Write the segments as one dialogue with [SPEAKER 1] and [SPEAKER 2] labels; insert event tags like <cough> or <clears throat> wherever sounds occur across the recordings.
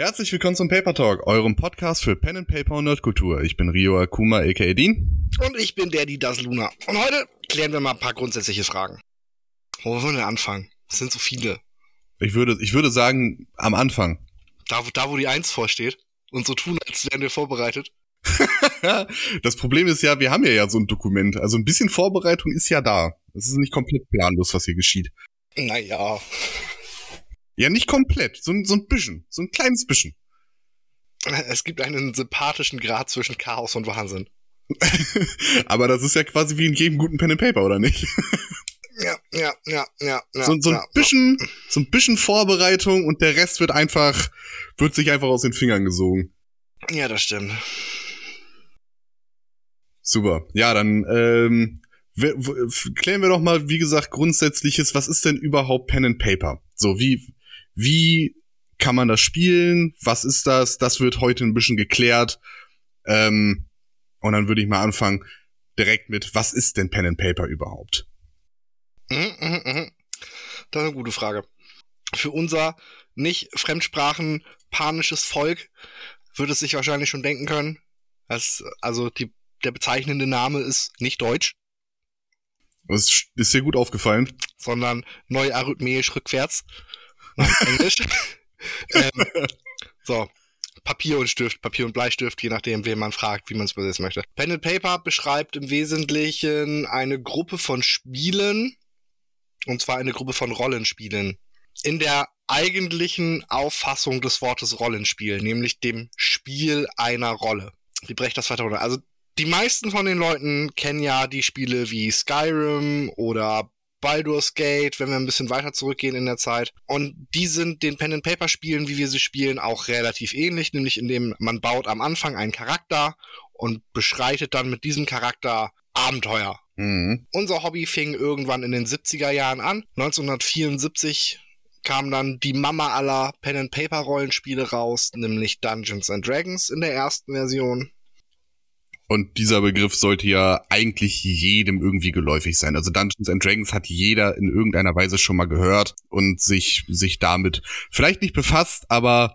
[SPEAKER 1] Herzlich willkommen zum Paper Talk, eurem Podcast für Pen and Paper und Nerdkultur. Ich bin Rio Akuma, aka Dean.
[SPEAKER 2] Und ich bin Daddy Das Luna. Und heute klären wir mal ein paar grundsätzliche Fragen. Wo wollen wir anfangen? Es sind so viele.
[SPEAKER 1] Ich würde, ich würde sagen, am Anfang.
[SPEAKER 2] Da, da, wo die Eins vorsteht und so tun, als wären wir vorbereitet. <laughs>
[SPEAKER 1] das Problem ist ja, wir haben ja, ja so ein Dokument. Also ein bisschen Vorbereitung ist ja da. Es ist nicht komplett planlos, was hier geschieht.
[SPEAKER 2] Naja.
[SPEAKER 1] Ja, nicht komplett, so, so ein bisschen, so ein kleines bisschen. <laughs>
[SPEAKER 2] Es gibt einen sympathischen Grad zwischen Chaos und Wahnsinn. <laughs>
[SPEAKER 1] Aber das ist ja quasi wie in jedem guten Pen and Paper, oder nicht? <laughs>
[SPEAKER 2] ja, ja, ja, ja.
[SPEAKER 1] So, so ein
[SPEAKER 2] ja,
[SPEAKER 1] bisschen, ja. so ein bisschen Vorbereitung und der Rest wird einfach, wird sich einfach aus den Fingern gesogen.
[SPEAKER 2] Ja, das stimmt.
[SPEAKER 1] Super. Ja, dann ähm, klären wir doch mal, wie gesagt, grundsätzliches, was ist denn überhaupt Pen and Paper? So, wie, wie kann man das spielen? Was ist das? Das wird heute ein bisschen geklärt. Ähm, und dann würde ich mal anfangen direkt mit, was ist denn Pen and Paper überhaupt?
[SPEAKER 2] Mhm, mh, mh. Das ist eine gute Frage. Für unser nicht Fremdsprachen panisches Volk würde es sich wahrscheinlich schon denken können, dass also die, der bezeichnende Name ist nicht Deutsch.
[SPEAKER 1] Das ist dir gut aufgefallen.
[SPEAKER 2] Sondern neuarrhythmisch rückwärts. Englisch. <laughs> ähm, so, Papier und Stift, Papier und Bleistift, je nachdem, wen man fragt, wie man es übersetzen möchte. Pen and Paper beschreibt im Wesentlichen eine Gruppe von Spielen, und zwar eine Gruppe von Rollenspielen. In der eigentlichen Auffassung des Wortes Rollenspiel, nämlich dem Spiel einer Rolle. Wie brecht das weiter runter? Also die meisten von den Leuten kennen ja die Spiele wie Skyrim oder Baldur's Gate, wenn wir ein bisschen weiter zurückgehen in der Zeit. Und die sind den Pen and Paper Spielen, wie wir sie spielen, auch relativ ähnlich, nämlich indem man baut am Anfang einen Charakter und beschreitet dann mit diesem Charakter Abenteuer. Mhm. Unser Hobby fing irgendwann in den 70er Jahren an. 1974 kam dann die Mama aller Pen and Paper Rollenspiele raus, nämlich Dungeons and Dragons in der ersten Version.
[SPEAKER 1] Und dieser Begriff sollte ja eigentlich jedem irgendwie geläufig sein. Also Dungeons and Dragons hat jeder in irgendeiner Weise schon mal gehört und sich, sich damit vielleicht nicht befasst, aber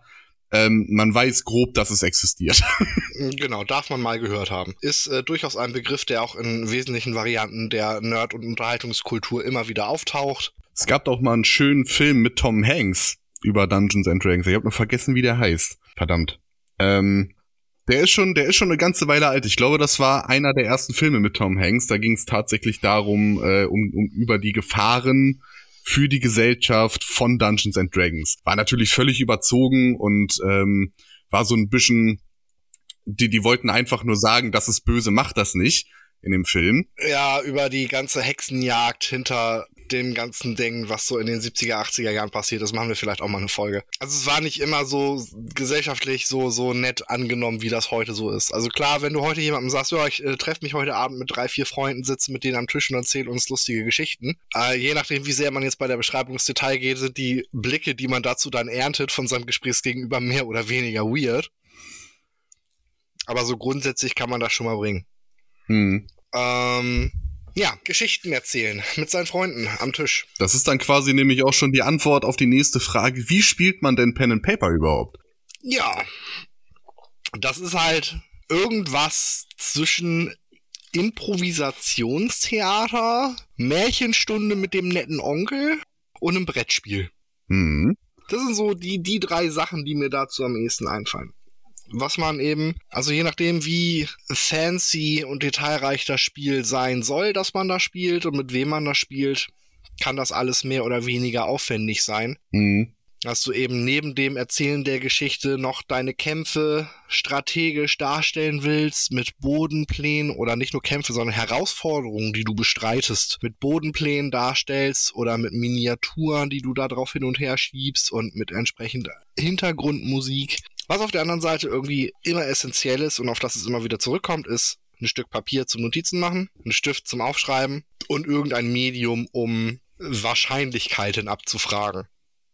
[SPEAKER 1] ähm, man weiß grob, dass es existiert. <laughs>
[SPEAKER 2] genau, darf man mal gehört haben. Ist äh, durchaus ein Begriff, der auch in wesentlichen Varianten der Nerd- und Unterhaltungskultur immer wieder auftaucht.
[SPEAKER 1] Es gab doch mal einen schönen Film mit Tom Hanks über Dungeons and Dragons. Ich habe noch vergessen, wie der heißt. Verdammt. Ähm, der ist schon, der ist schon eine ganze Weile alt. Ich glaube, das war einer der ersten Filme mit Tom Hanks. Da ging es tatsächlich darum, äh, um, um über die Gefahren für die Gesellschaft von Dungeons and Dragons. War natürlich völlig überzogen und ähm, war so ein bisschen, die, die wollten einfach nur sagen, das ist böse, macht das nicht in dem Film.
[SPEAKER 2] Ja, über die ganze Hexenjagd hinter dem ganzen Ding, was so in den 70er, 80er Jahren passiert ist, machen wir vielleicht auch mal eine Folge. Also es war nicht immer so gesellschaftlich so, so nett angenommen, wie das heute so ist. Also klar, wenn du heute jemandem sagst, ja, ich äh, treffe mich heute Abend mit drei, vier Freunden, sitze mit denen am Tisch und erzähle uns lustige Geschichten. Äh, je nachdem, wie sehr man jetzt bei der Beschreibung ins Detail geht, sind die Blicke, die man dazu dann erntet von seinem Gesprächsgegenüber mehr oder weniger weird. Aber so grundsätzlich kann man das schon mal bringen. Hm. Ähm, ja, Geschichten erzählen mit seinen Freunden am Tisch.
[SPEAKER 1] Das ist dann quasi nämlich auch schon die Antwort auf die nächste Frage. Wie spielt man denn Pen and Paper überhaupt?
[SPEAKER 2] Ja, das ist halt irgendwas zwischen Improvisationstheater, Märchenstunde mit dem netten Onkel und einem Brettspiel. Mhm. Das sind so die, die drei Sachen, die mir dazu am ehesten einfallen was man eben, also je nachdem, wie fancy und detailreich das Spiel sein soll, dass man da spielt und mit wem man das spielt, kann das alles mehr oder weniger aufwendig sein. Mhm. Dass du eben neben dem Erzählen der Geschichte noch deine Kämpfe strategisch darstellen willst, mit Bodenplänen oder nicht nur Kämpfe, sondern Herausforderungen, die du bestreitest, mit Bodenplänen darstellst oder mit Miniaturen, die du da drauf hin und her schiebst und mit entsprechender Hintergrundmusik. Was auf der anderen Seite irgendwie immer essentiell ist und auf das es immer wieder zurückkommt, ist ein Stück Papier zum Notizen machen, ein Stift zum Aufschreiben und irgendein Medium, um Wahrscheinlichkeiten abzufragen.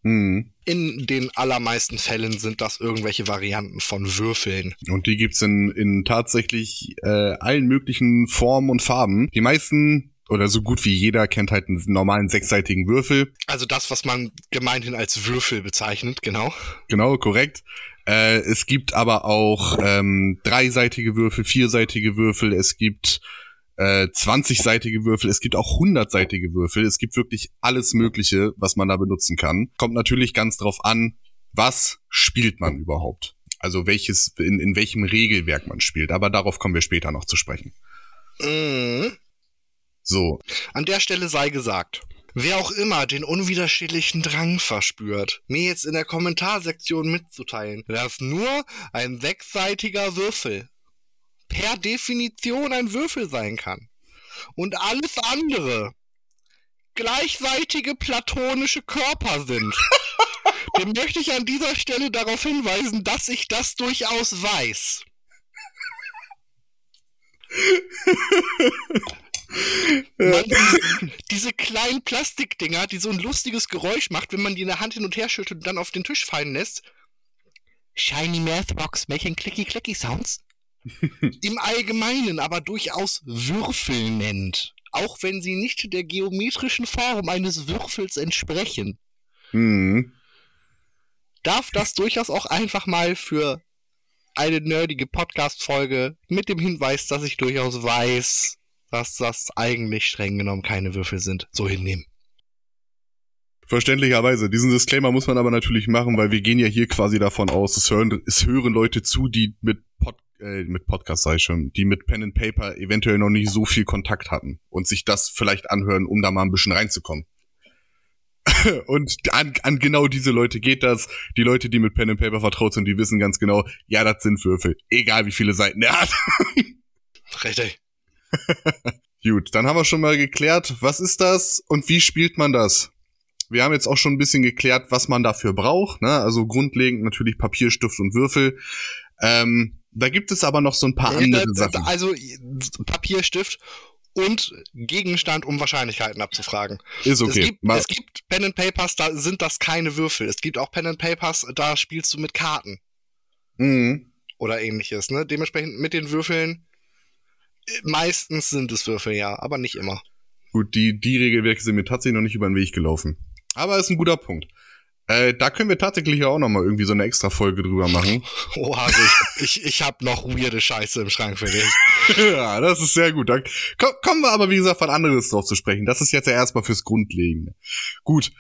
[SPEAKER 2] Mhm. In den allermeisten Fällen sind das irgendwelche Varianten von Würfeln.
[SPEAKER 1] Und die gibt's in, in tatsächlich äh, allen möglichen Formen und Farben. Die meisten oder so gut wie jeder kennt halt einen normalen sechsseitigen Würfel.
[SPEAKER 2] Also das, was man gemeinhin als Würfel bezeichnet, genau.
[SPEAKER 1] Genau, korrekt. Äh, es gibt aber auch ähm, dreiseitige Würfel, vierseitige Würfel, es gibt äh, 20-seitige Würfel, es gibt auch 100-seitige Würfel, es gibt wirklich alles Mögliche, was man da benutzen kann. Kommt natürlich ganz drauf an, was spielt man überhaupt. Also welches, in, in welchem Regelwerk man spielt. Aber darauf kommen wir später noch zu sprechen.
[SPEAKER 2] Mhm.
[SPEAKER 1] So.
[SPEAKER 2] An der Stelle sei gesagt, wer auch immer den unwiderstehlichen Drang verspürt, mir jetzt in der Kommentarsektion mitzuteilen, dass nur ein sechsseitiger Würfel per Definition ein Würfel sein kann. Und alles andere gleichseitige platonische Körper sind. <laughs> Dem möchte ich an dieser Stelle darauf hinweisen, dass ich das durchaus weiß. <laughs> Diese kleinen Plastikdinger, die so ein lustiges Geräusch macht, wenn man die in der Hand hin und her schüttelt und dann auf den Tisch fallen lässt. Shiny Math Box making clicky clicky sounds. <laughs> Im Allgemeinen aber durchaus Würfel nennt. Auch wenn sie nicht der geometrischen Form eines Würfels entsprechen.
[SPEAKER 1] Mhm.
[SPEAKER 2] Darf das durchaus auch einfach mal für eine nerdige Podcast-Folge mit dem Hinweis, dass ich durchaus weiß, dass das eigentlich streng genommen keine Würfel sind, so hinnehmen.
[SPEAKER 1] Verständlicherweise. Diesen Disclaimer muss man aber natürlich machen, weil wir gehen ja hier quasi davon aus, es hören, es hören Leute zu, die mit, Pod, äh, mit Podcast sei schon, die mit Pen and Paper eventuell noch nicht so viel Kontakt hatten und sich das vielleicht anhören, um da mal ein bisschen reinzukommen. <laughs> und an, an genau diese Leute geht das. Die Leute, die mit Pen and Paper vertraut sind, die wissen ganz genau, ja, das sind Würfel. Egal wie viele Seiten er hat. <laughs>
[SPEAKER 2] Richtig. <laughs>
[SPEAKER 1] Gut, dann haben wir schon mal geklärt, was ist das und wie spielt man das? Wir haben jetzt auch schon ein bisschen geklärt, was man dafür braucht. Ne? Also grundlegend natürlich Papier, Stift und Würfel. Ähm, da gibt es aber noch so ein paar
[SPEAKER 2] Äh,
[SPEAKER 1] andere
[SPEAKER 2] da-
[SPEAKER 1] Sachen.
[SPEAKER 2] Also Papier, Stift und Gegenstand, um Wahrscheinlichkeiten abzufragen.
[SPEAKER 1] Ist okay.
[SPEAKER 2] Es, gibt, es gibt Pen and Papers, da sind das keine Würfel. Es gibt auch Pen and Papers, da spielst du mit Karten
[SPEAKER 1] Mhm.
[SPEAKER 2] oder ähnliches. Ne? Dementsprechend mit den Würfeln, äh, meistens sind es Würfel, ja, aber nicht immer.
[SPEAKER 1] Gut, die, die Regelwerke sind mir tatsächlich noch nicht über den Weg gelaufen. Aber ist ein guter Punkt. Äh, da können wir tatsächlich auch noch mal irgendwie so eine extra Folge drüber machen. <laughs>
[SPEAKER 2] Oh, also ich, ich, ich hab noch weirde Scheiße im Schrank für dich. <laughs>
[SPEAKER 1] ja, das ist sehr gut. Da ko- kommen wir aber, wie gesagt, von anderes drauf zu sprechen. Das ist jetzt ja erstmal fürs Grundlegende. Gut.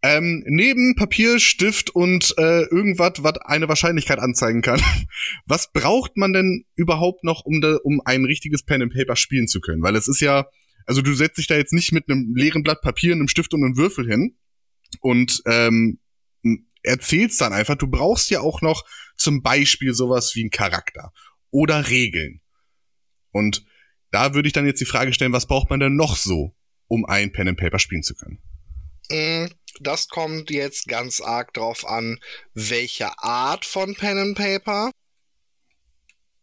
[SPEAKER 1] Ähm, neben Papier, Stift und äh, irgendwas, was eine Wahrscheinlichkeit anzeigen kann, <laughs> was braucht man denn überhaupt noch, um, da, um ein richtiges Pen and Paper spielen zu können? Weil es ist ja, also du setzt dich da jetzt nicht mit einem leeren Blatt Papier, einem Stift und einem Würfel hin und ähm, erzählst dann einfach, du brauchst ja auch noch zum Beispiel sowas wie einen Charakter oder Regeln. Und da würde ich dann jetzt die Frage stellen, was braucht man denn noch so, um ein Pen and Paper spielen zu können?
[SPEAKER 2] Mm, Das kommt jetzt ganz arg drauf an, welche Art von Pen and Paper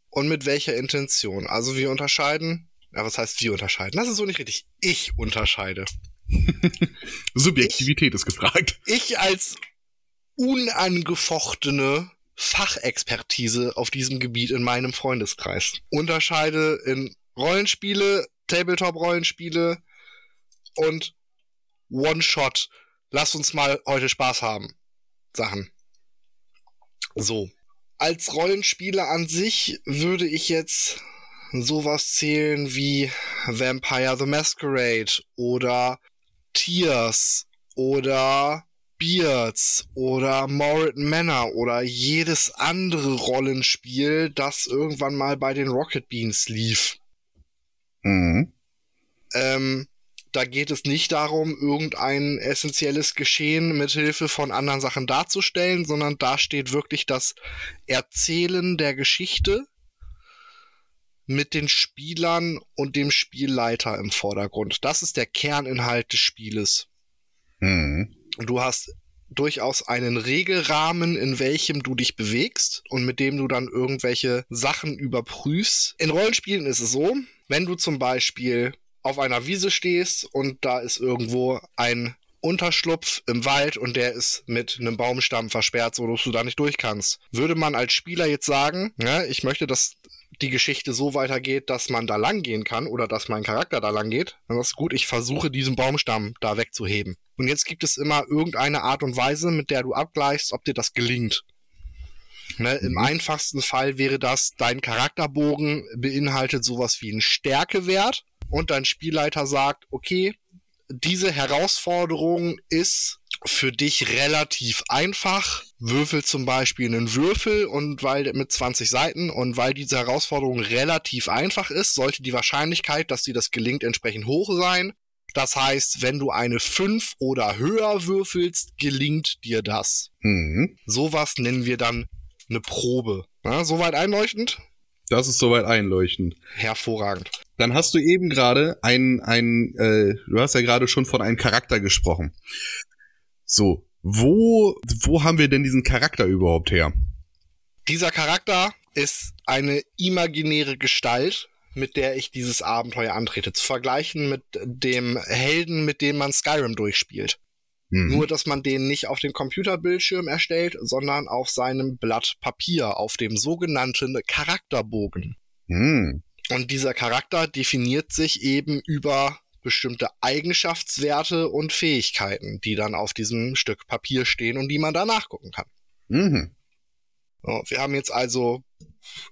[SPEAKER 2] und mit welcher Intention. Also wir unterscheiden, ja, was heißt wir unterscheiden? Das ist so nicht richtig. Ich unterscheide. <laughs>
[SPEAKER 1] Subjektivität ist gefragt.
[SPEAKER 2] Ich als unangefochtene Fachexpertise auf diesem Gebiet in meinem Freundeskreis unterscheide in Rollenspiele, Tabletop-Rollenspiele und One-Shot. Lass uns mal heute Spaß haben. Sachen. So. Als Rollenspieler an sich würde ich jetzt sowas zählen wie Vampire the Masquerade oder Tears oder Beards oder Mountain Manor oder jedes andere Rollenspiel, das irgendwann mal bei den Rocket Beans lief.
[SPEAKER 1] Mhm.
[SPEAKER 2] Ähm, da geht es nicht darum, irgendein essentielles Geschehen mit Hilfe von anderen Sachen darzustellen, sondern da steht wirklich das Erzählen der Geschichte mit den Spielern und dem Spielleiter im Vordergrund. Das ist der Kerninhalt des Spieles.
[SPEAKER 1] Mhm.
[SPEAKER 2] Du hast durchaus einen Regelrahmen, in welchem du dich bewegst und mit dem du dann irgendwelche Sachen überprüfst. In Rollenspielen ist es so, wenn du zum Beispiel auf einer Wiese stehst und da ist irgendwo ein Unterschlupf im Wald und der ist mit einem Baumstamm versperrt, so dass du da nicht durch kannst. Würde man als Spieler jetzt sagen, ja, ich möchte, dass die Geschichte so weitergeht, dass man da lang gehen kann oder dass mein Charakter da lang geht, dann ist gut, ich versuche diesen Baumstamm da wegzuheben. Und jetzt gibt es immer irgendeine Art und Weise, mit der du abgleichst, ob dir das gelingt. Ne, mhm. Im einfachsten Fall wäre das, dein Charakterbogen beinhaltet sowas wie einen Stärkewert und dein Spielleiter sagt, okay, diese Herausforderung ist für dich relativ einfach. Würfel zum Beispiel einen Würfel und weil mit 20 Seiten und weil diese Herausforderung relativ einfach ist, sollte die Wahrscheinlichkeit, dass dir das gelingt, entsprechend hoch sein. Das heißt, wenn du eine 5 oder höher würfelst, gelingt dir das. Mhm. Sowas nennen wir dann eine Probe. Ja, soweit einleuchtend?
[SPEAKER 1] Das ist soweit einleuchtend.
[SPEAKER 2] Hervorragend.
[SPEAKER 1] Dann hast du eben gerade ein, ein äh, du hast ja gerade schon von einem Charakter gesprochen. So, wo, wo haben wir denn diesen Charakter überhaupt her?
[SPEAKER 2] Dieser Charakter ist eine imaginäre Gestalt, mit der ich dieses Abenteuer antrete. Zu vergleichen mit dem Helden, mit dem man Skyrim durchspielt. Mhm. Nur, dass man den nicht auf dem Computerbildschirm erstellt, sondern auf seinem Blatt Papier, auf dem sogenannten Charakterbogen. Mhm. Und dieser Charakter definiert sich eben über bestimmte Eigenschaftswerte und Fähigkeiten, die dann auf diesem Stück Papier stehen und die man da nachgucken kann. Mhm. So, wir haben jetzt also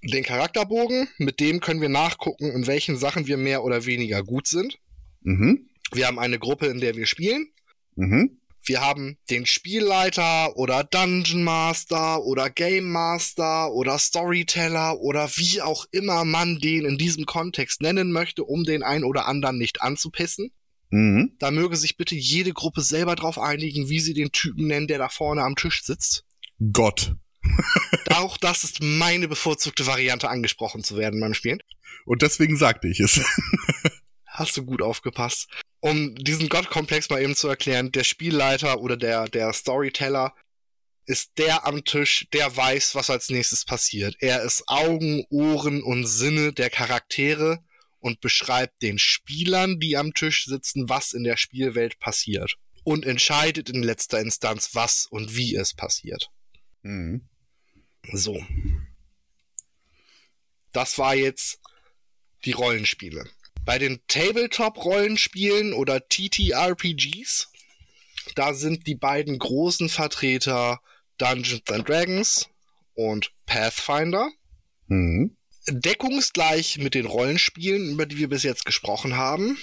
[SPEAKER 2] den Charakterbogen, mit dem können wir nachgucken, in welchen Sachen wir mehr oder weniger gut sind. Mhm. Wir haben eine Gruppe, in der wir spielen. Mhm. Wir haben den Spielleiter oder Dungeon Master oder Game Master oder Storyteller oder wie auch immer man den in diesem Kontext nennen möchte, um den einen oder anderen nicht anzupissen. Mhm. Da möge sich bitte jede Gruppe selber drauf einigen, wie sie den Typen nennen, der da vorne am Tisch sitzt.
[SPEAKER 1] Gott. <laughs>
[SPEAKER 2] Auch das ist meine bevorzugte Variante, angesprochen zu werden beim Spielen.
[SPEAKER 1] Und deswegen sagte ich es. <laughs>
[SPEAKER 2] Hast du gut aufgepasst um diesen Gottkomplex mal eben zu erklären, der Spielleiter oder der, der Storyteller ist der am Tisch, der weiß, was als nächstes passiert. Er ist Augen, Ohren und Sinne der Charaktere und beschreibt den Spielern, die am Tisch sitzen, was in der Spielwelt passiert. Und entscheidet in letzter Instanz, was und wie es passiert. Mhm. So. Das war jetzt die Rollenspiele. Bei den Tabletop-Rollenspielen oder TTRPGs, da sind die beiden großen Vertreter Dungeons and Dragons und Pathfinder. Mhm. Deckungsgleich mit den Rollenspielen, über die wir bis jetzt gesprochen haben,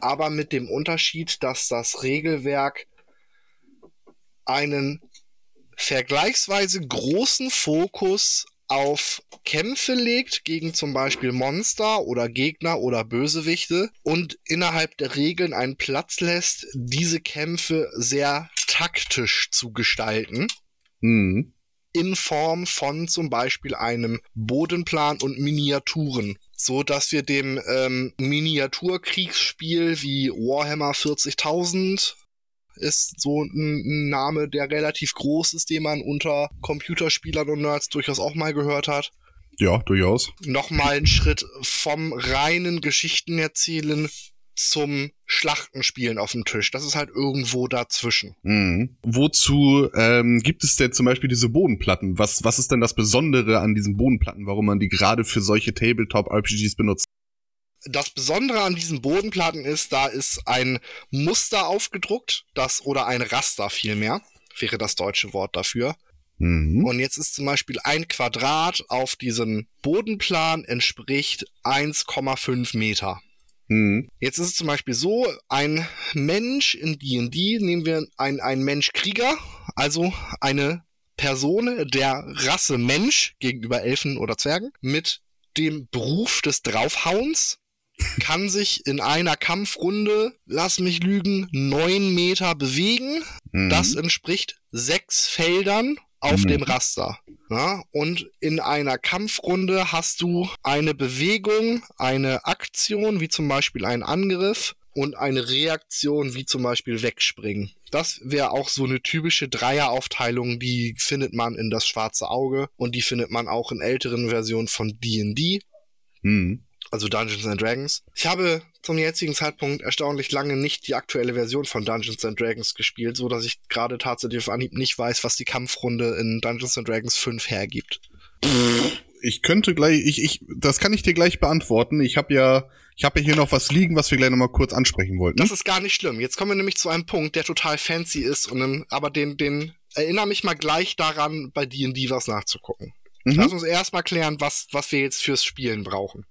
[SPEAKER 2] aber mit dem Unterschied, dass das Regelwerk einen vergleichsweise großen Fokus auf Kämpfe legt gegen zum Beispiel Monster oder Gegner oder Bösewichte und innerhalb der Regeln einen Platz lässt, diese Kämpfe sehr taktisch zu gestalten. Mhm. In Form von zum Beispiel einem Bodenplan und Miniaturen so dass wir dem ähm, Miniaturkriegsspiel wie Warhammer 40.000 ist so ein, Name, der relativ groß ist, den man unter Computerspielern und Nerds durchaus auch mal gehört hat.
[SPEAKER 1] Ja, durchaus.
[SPEAKER 2] Nochmal einen Schritt vom reinen Geschichtenerzählen zum Schlachtenspielen auf dem Tisch. Das ist halt irgendwo dazwischen.
[SPEAKER 1] Mhm. Wozu ähm, gibt es denn zum Beispiel diese Bodenplatten? Was, was ist denn das Besondere an diesen Bodenplatten, warum man die gerade für solche Tabletop-RPGs benutzt?
[SPEAKER 2] Das Besondere an diesen Bodenplatten ist, da ist ein Muster aufgedruckt, das oder ein Raster vielmehr, wäre das deutsche Wort dafür. Mhm. Und jetzt ist zum Beispiel ein Quadrat auf diesem Bodenplan entspricht 1,5 Meter. Mhm. Jetzt ist es zum Beispiel so, ein Mensch in D&D, nehmen wir ein, ein Mensch-Krieger, also eine Person der Rasse Mensch gegenüber Elfen oder Zwergen mit dem Beruf des Draufhauens kann sich in einer Kampfrunde, lass mich lügen, neun Meter bewegen. Mhm. Das entspricht sechs Feldern auf mhm. dem Raster. Ja, und in einer Kampfrunde hast du eine Bewegung, eine Aktion, wie zum Beispiel ein Angriff und eine Reaktion, wie zum Beispiel wegspringen. Das wäre auch so eine typische Dreieraufteilung, die findet man in das schwarze Auge und die findet man auch in älteren Versionen von D&D. Mhm also Dungeons and Dragons. Ich habe zum jetzigen Zeitpunkt erstaunlich lange nicht die aktuelle Version von Dungeons and Dragons gespielt, so dass ich gerade tatsächlich auf Anhieb nicht weiß, was die Kampfrunde in Dungeons and Dragons 5 hergibt.
[SPEAKER 1] Ich könnte gleich, ich, ich, das kann ich dir gleich beantworten. Ich habe ja, ich habe ja hier noch was liegen, was wir gleich nochmal kurz ansprechen wollten.
[SPEAKER 2] Das ist gar nicht schlimm. Jetzt kommen wir nämlich zu einem Punkt, der total fancy ist und aber den, den erinnere mich mal gleich daran, bei D&D was nachzugucken. Mhm. Lass uns erstmal klären, was, was wir jetzt fürs Spielen brauchen.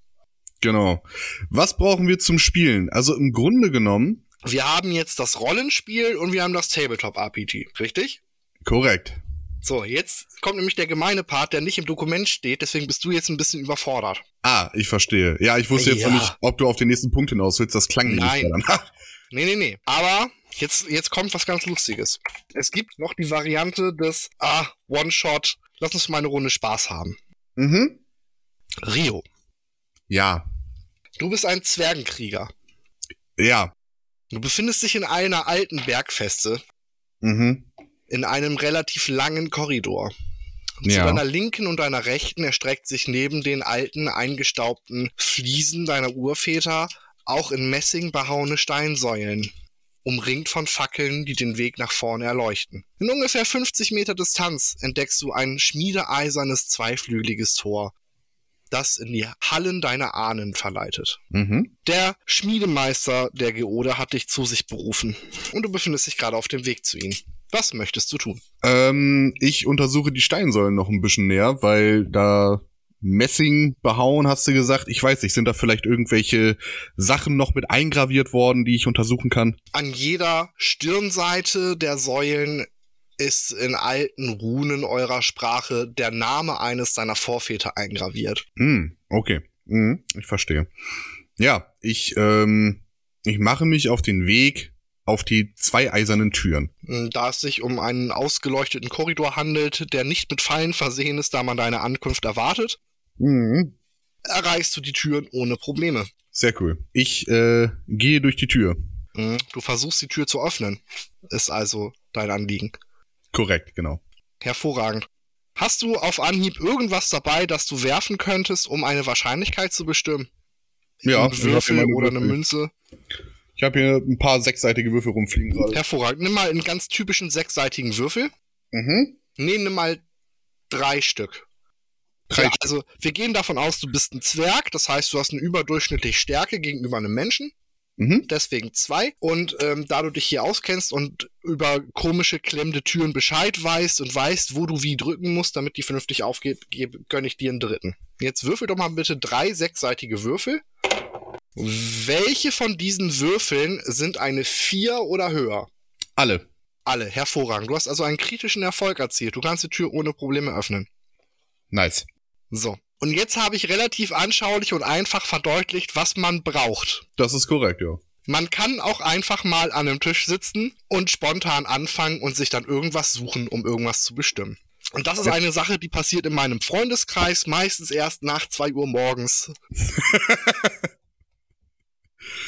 [SPEAKER 1] Genau. Was brauchen wir zum Spielen? Also im Grunde genommen.
[SPEAKER 2] Wir haben jetzt das Rollenspiel und wir haben das Tabletop-RPG, richtig?
[SPEAKER 1] Korrekt.
[SPEAKER 2] So, jetzt kommt nämlich der gemeine Part, der nicht im Dokument steht, deswegen bist du jetzt ein bisschen überfordert.
[SPEAKER 1] Ah, ich verstehe. Ja, ich wusste jetzt ja. noch nicht, ob du auf den nächsten Punkt hinaus willst. Das klang
[SPEAKER 2] Nein.
[SPEAKER 1] nicht danach. <laughs>
[SPEAKER 2] Nee, nee, nee. Aber jetzt, jetzt kommt was ganz Lustiges. Es gibt noch die Variante des Ah, One-Shot, lass uns mal eine Runde Spaß haben.
[SPEAKER 1] Mhm.
[SPEAKER 2] Rio.
[SPEAKER 1] Ja.
[SPEAKER 2] Du bist ein Zwergenkrieger.
[SPEAKER 1] Ja.
[SPEAKER 2] Du befindest dich in einer alten Bergfeste.
[SPEAKER 1] Mhm.
[SPEAKER 2] In einem relativ langen Korridor. Ja. Zu deiner linken und deiner rechten erstreckt sich neben den alten, eingestaubten Fliesen deiner Urväter auch in Messing behauene Steinsäulen, umringt von Fackeln, die den Weg nach vorne erleuchten. In ungefähr 50 Meter Distanz entdeckst du ein schmiedeeisernes zweiflügeliges Tor, das in die Hallen deiner Ahnen verleitet.
[SPEAKER 1] Mhm.
[SPEAKER 2] Der Schmiedemeister der Geode hat dich zu sich berufen und du befindest dich gerade auf dem Weg zu ihm. Was möchtest du tun?
[SPEAKER 1] Ähm, ich untersuche die Steinsäulen noch ein bisschen näher, weil da Messing behauen, hast du gesagt. Ich weiß nicht, sind da vielleicht irgendwelche Sachen noch mit eingraviert worden, die ich untersuchen kann?
[SPEAKER 2] An jeder Stirnseite der Säulen ist in alten Runen eurer Sprache der Name eines deiner Vorväter eingraviert.
[SPEAKER 1] Hm, okay. Hm, ich verstehe. Ja, ich, ähm, ich mache mich auf den Weg auf die zwei eisernen Türen.
[SPEAKER 2] Hm, da es sich um einen ausgeleuchteten Korridor handelt, der nicht mit Fallen versehen ist, da man deine Ankunft erwartet,
[SPEAKER 1] mhm.
[SPEAKER 2] erreichst du die Türen ohne Probleme.
[SPEAKER 1] Sehr cool. Ich äh, gehe durch die Tür.
[SPEAKER 2] Hm, du versuchst die Tür zu öffnen, ist also dein Anliegen.
[SPEAKER 1] Korrekt, genau.
[SPEAKER 2] Hervorragend. Hast du auf Anhieb irgendwas dabei, das du werfen könntest, um eine Wahrscheinlichkeit zu bestimmen?
[SPEAKER 1] Ja.
[SPEAKER 2] Ein Würfel oder eine Münze?
[SPEAKER 1] Ich habe hier ein paar sechsseitige Würfel rumfliegen gerade.
[SPEAKER 2] Hervorragend. Nimm mal einen ganz typischen sechsseitigen Würfel.
[SPEAKER 1] Mhm.
[SPEAKER 2] Nee, nimm mal drei Stück. Drei ja, also, wir gehen davon aus, du bist ein Zwerg, das heißt, du hast eine überdurchschnittliche Stärke gegenüber einem Menschen.
[SPEAKER 1] Mhm.
[SPEAKER 2] Deswegen zwei. Und ähm, da du dich hier auskennst und über komische klemmende Türen Bescheid weißt und weißt, wo du wie drücken musst, damit die vernünftig aufgeht, gönne ich dir einen dritten. Jetzt würfel doch mal bitte drei sechsseitige Würfel. Welche von diesen Würfeln sind eine vier oder höher?
[SPEAKER 1] Alle.
[SPEAKER 2] Alle, hervorragend. Du hast also einen kritischen Erfolg erzielt. Du kannst die Tür ohne Probleme öffnen.
[SPEAKER 1] Nice.
[SPEAKER 2] So. Und jetzt habe ich relativ anschaulich und einfach verdeutlicht, was man braucht.
[SPEAKER 1] Das ist korrekt, ja.
[SPEAKER 2] Man kann auch einfach mal an einem Tisch sitzen und spontan anfangen und sich dann irgendwas suchen, um irgendwas zu bestimmen. Und das ist eine Sache, die passiert in meinem Freundeskreis meistens erst nach zwei Uhr morgens. <laughs>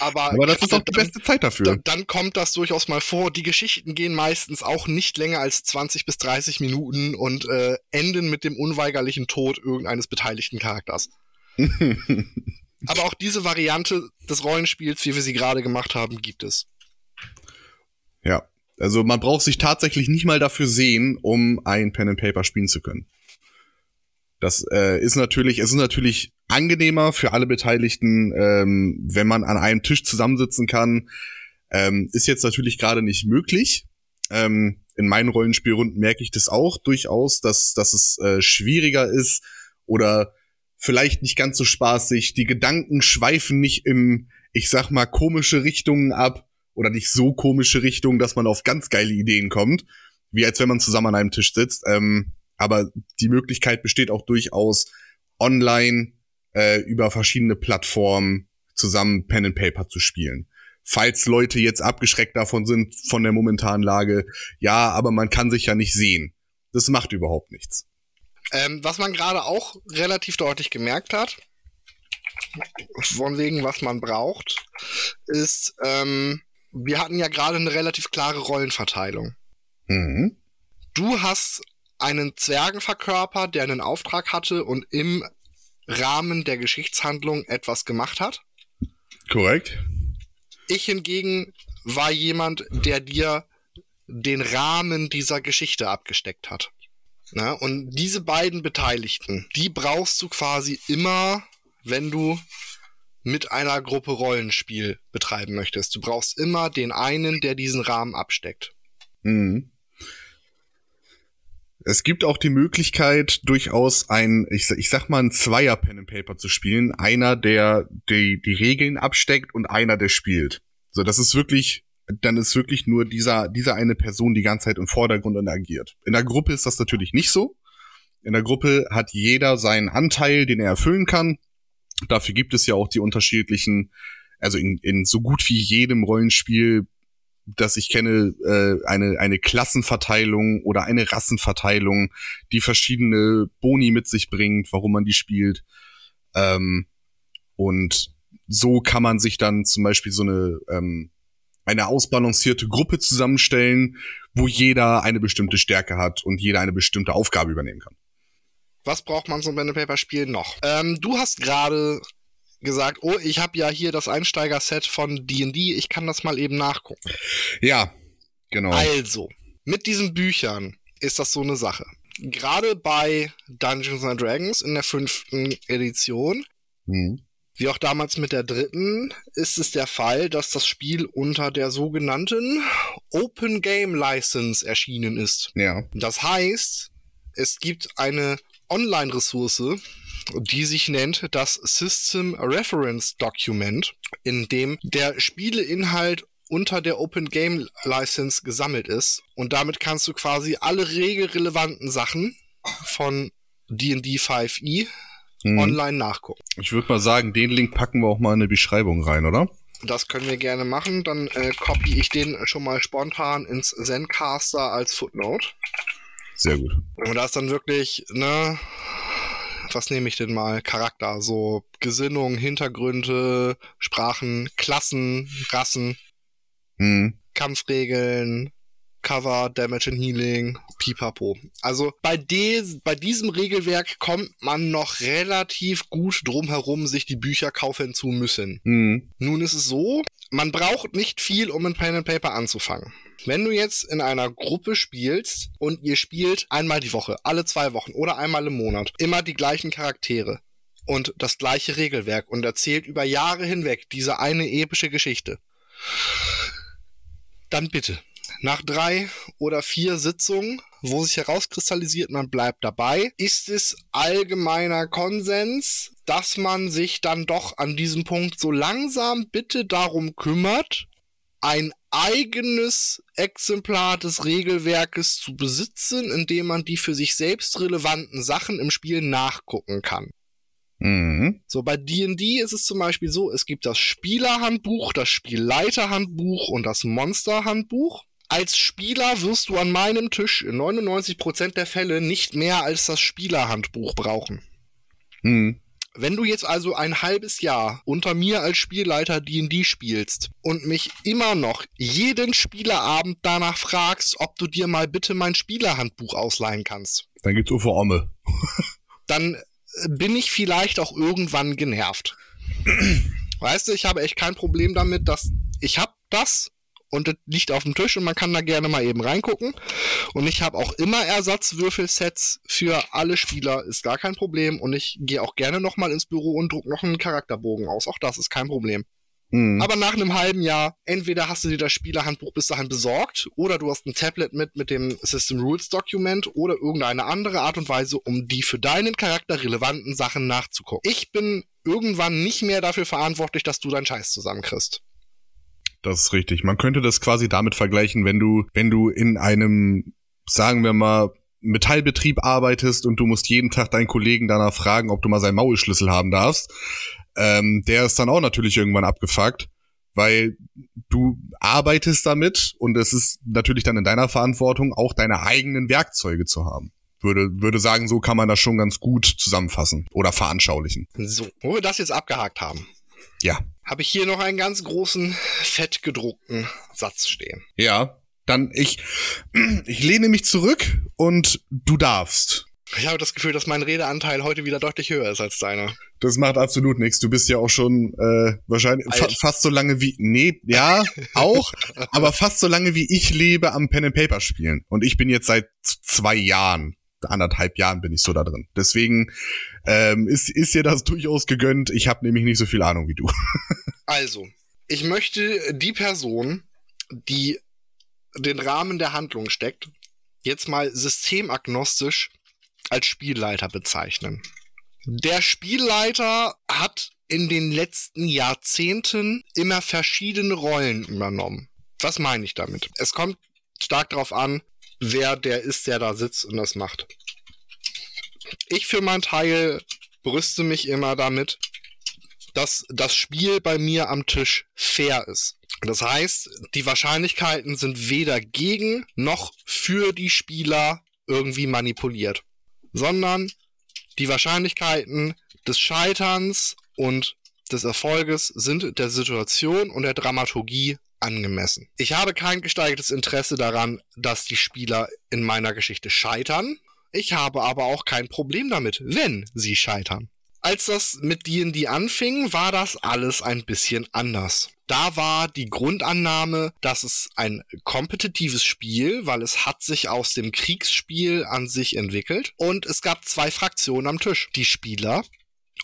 [SPEAKER 2] Aber,
[SPEAKER 1] Aber das ist auch die beste Zeit dafür.
[SPEAKER 2] Dann, dann, kommt das durchaus mal vor. Die Geschichten gehen meistens auch nicht länger als 20 bis 30 Minuten und äh, enden mit dem unweigerlichen Tod irgendeines beteiligten Charakters. <laughs> Aber auch diese Variante des Rollenspiels, wie wir sie gerade gemacht haben, gibt es.
[SPEAKER 1] Ja, also man braucht sich tatsächlich nicht mal dafür sehen, um ein Pen and Paper spielen zu können. Das äh, ist natürlich, es ist natürlich angenehmer für alle Beteiligten, ähm, wenn man an einem Tisch zusammensitzen kann. Ähm, ist jetzt natürlich gerade nicht möglich. Ähm, in meinen Rollenspielrunden merke ich das auch durchaus, dass, dass es äh, schwieriger ist oder vielleicht nicht ganz so spaßig. Die Gedanken schweifen nicht in, ich sag mal, komische Richtungen ab oder nicht so komische Richtungen, dass man auf ganz geile Ideen kommt, wie als wenn man zusammen an einem Tisch sitzt. Ähm, aber die Möglichkeit besteht auch durchaus online äh, über verschiedene Plattformen zusammen Pen and Paper zu spielen. Falls Leute jetzt abgeschreckt davon sind von der momentanen Lage, ja, aber man kann sich ja nicht sehen. Das macht überhaupt nichts.
[SPEAKER 2] Ähm, was man gerade auch relativ deutlich gemerkt hat, von wegen, was man braucht, ist, ähm, wir hatten ja gerade eine relativ klare Rollenverteilung.
[SPEAKER 1] Mhm.
[SPEAKER 2] Du hast einen Zwergen verkörpert, der einen Auftrag hatte und im Rahmen der Geschichtshandlung etwas gemacht hat.
[SPEAKER 1] Korrekt.
[SPEAKER 2] Ich hingegen war jemand, der dir den Rahmen dieser Geschichte abgesteckt hat. Na, und diese beiden Beteiligten, die brauchst du quasi immer, wenn du mit einer Gruppe Rollenspiel betreiben möchtest. Du brauchst immer den einen, der diesen Rahmen absteckt.
[SPEAKER 1] Mhm. Es gibt auch die Möglichkeit, durchaus ein, ich, ich sag mal, ein Zweier Pen and Paper zu spielen. Einer, der die, die Regeln absteckt und einer, der spielt. So, das ist wirklich, dann ist wirklich nur dieser, dieser eine Person die ganze Zeit im Vordergrund und agiert. In der Gruppe ist das natürlich nicht so. In der Gruppe hat jeder seinen Anteil, den er erfüllen kann. Dafür gibt es ja auch die unterschiedlichen, also in, in so gut wie jedem Rollenspiel dass ich kenne, äh, eine, eine Klassenverteilung oder eine Rassenverteilung, die verschiedene Boni mit sich bringt, warum man die spielt. Ähm, und so kann man sich dann zum Beispiel so eine, ähm, eine ausbalancierte Gruppe zusammenstellen, wo jeder eine bestimmte Stärke hat und jeder eine bestimmte Aufgabe übernehmen kann.
[SPEAKER 2] Was braucht man zum Pen Paper Spiel noch? Ähm, du hast gerade gesagt, oh, ich habe ja hier das Einsteiger-Set von D&D, ich kann das mal eben nachgucken.
[SPEAKER 1] Ja, genau.
[SPEAKER 2] Also, mit diesen Büchern ist das so eine Sache. Gerade bei Dungeons and Dragons in der fünften Edition, mhm. wie auch damals mit der dritten, ist es der Fall, dass das Spiel unter der sogenannten Open Game License erschienen ist.
[SPEAKER 1] Ja.
[SPEAKER 2] Das heißt, es gibt eine Online-Ressource, die sich nennt das System Reference Document, in dem der Spieleinhalt unter der Open Game License gesammelt ist. Und damit kannst du quasi alle regelrelevanten Sachen von D&D 5e hm. online nachgucken.
[SPEAKER 1] Ich würde mal sagen, den Link packen wir auch mal in die Beschreibung rein, oder?
[SPEAKER 2] Das können wir gerne machen. Dann äh, copy ich den schon mal spontan ins Zencaster als Footnote.
[SPEAKER 1] Sehr gut.
[SPEAKER 2] Und da ist dann wirklich, ne, was nehme ich denn mal? Charakter, so Gesinnung, Hintergründe, Sprachen, Klassen, Rassen, hm. Kampfregeln, Cover, Damage and Healing, Pipapo. Also bei, de bei diesem Regelwerk kommt man noch relativ gut drum herum, sich die Bücher kaufen zu müssen. Mhm. Nun ist es so, man braucht nicht viel, um ein Pen and Paper anzufangen. Wenn du jetzt in einer Gruppe spielst und ihr spielt einmal die Woche, alle zwei Wochen oder einmal im Monat, immer die gleichen Charaktere und das gleiche Regelwerk und erzählt über Jahre hinweg diese eine epische Geschichte, dann bitte. Nach drei oder vier Sitzungen, wo sich herauskristallisiert, man bleibt dabei, ist es allgemeiner Konsens, dass man sich dann doch an diesem Punkt so langsam bitte darum kümmert, ein eigenes Exemplar des Regelwerkes zu besitzen, indem man die für sich selbst relevanten Sachen im Spiel nachgucken kann. Mhm. So, bei D&D ist es zum Beispiel so, es gibt das Spielerhandbuch, das Spielleiterhandbuch und das Monsterhandbuch. Als Spieler wirst du an meinem Tisch in 99% der Fälle nicht mehr als das Spielerhandbuch brauchen. Mhm. Wenn du jetzt also ein halbes Jahr unter mir als Spielleiter D&D spielst und mich immer noch jeden Spielerabend danach fragst, ob du dir mal bitte mein Spielerhandbuch ausleihen kannst.
[SPEAKER 1] Dann gibt's Uwe Omme.
[SPEAKER 2] dann äh, bin ich vielleicht auch irgendwann genervt. <clears throat> weißt du, ich habe echt kein Problem damit, dass ich hab das und das liegt auf dem Tisch und man kann da gerne mal eben reingucken. Und ich habe auch immer Ersatzwürfelsets für alle Spieler, ist gar kein Problem. Und ich gehe auch gerne nochmal ins Büro und druck noch einen Charakterbogen aus. Auch das ist kein Problem. Mhm. Aber nach einem halben Jahr, entweder hast du dir das Spielerhandbuch bis dahin besorgt oder du hast ein Tablet mit mit dem System Rules Document oder irgendeine andere Art und Weise, um die für deinen Charakter relevanten Sachen nachzugucken. Ich bin irgendwann nicht mehr dafür verantwortlich, dass du deinen Scheiß zusammenkriegst.
[SPEAKER 1] Das ist richtig. Man könnte das quasi damit vergleichen, wenn du, wenn du in einem, sagen wir mal, Metallbetrieb arbeitest und du musst jeden Tag deinen Kollegen danach fragen, ob du mal seinen Maulschlüssel haben darfst. Ähm, der ist dann auch natürlich irgendwann abgefuckt, weil du arbeitest damit und es ist natürlich dann in deiner Verantwortung, auch deine eigenen Werkzeuge zu haben. Würde, würde sagen, so kann man das schon ganz gut zusammenfassen oder veranschaulichen.
[SPEAKER 2] So, wo wir das jetzt abgehakt haben.
[SPEAKER 1] Ja
[SPEAKER 2] habe ich hier noch einen ganz großen, fett gedruckten Satz stehen.
[SPEAKER 1] Ja, dann ich, ich lehne mich zurück und du darfst.
[SPEAKER 2] Ich habe das Gefühl, dass mein Redeanteil heute wieder deutlich höher ist als deiner.
[SPEAKER 1] Das macht absolut nichts. Du bist ja auch schon äh, wahrscheinlich fa fast so lange wie nee, ja, auch, aber fast so lange wie ich lebe am Pen and Paper spielen und ich bin jetzt seit zwei Jahren anderthalb Jahren bin ich so da drin. Deswegen ähm, ist, ist dir das durchaus gegönnt. Ich habe nämlich nicht so viel Ahnung wie du. <laughs>
[SPEAKER 2] also, ich möchte die Person, die den Rahmen der Handlung steckt, jetzt mal systemagnostisch als Spielleiter bezeichnen. Der Spielleiter hat in den letzten Jahrzehnten immer verschiedene Rollen übernommen. Was meine ich damit? Es kommt stark darauf an, wer der ist, der da sitzt und das macht. Ich für meinen Teil brüste mich immer damit, dass das Spiel bei mir am Tisch fair ist. Das heißt, die Wahrscheinlichkeiten sind weder gegen noch für die Spieler irgendwie manipuliert, sondern die Wahrscheinlichkeiten des Scheiterns und des Erfolges sind der Situation und der Dramaturgie angemessen. Ich habe kein gesteigertes Interesse daran, dass die Spieler in meiner Geschichte scheitern. Ich habe aber auch kein Problem damit, wenn sie scheitern. Als das mit D&D anfing, war das alles ein bisschen anders. Da war die Grundannahme, dass es ein kompetitives Spiel, weil es hat sich aus dem Kriegsspiel an sich entwickelt und es gab zwei Fraktionen am Tisch, die Spieler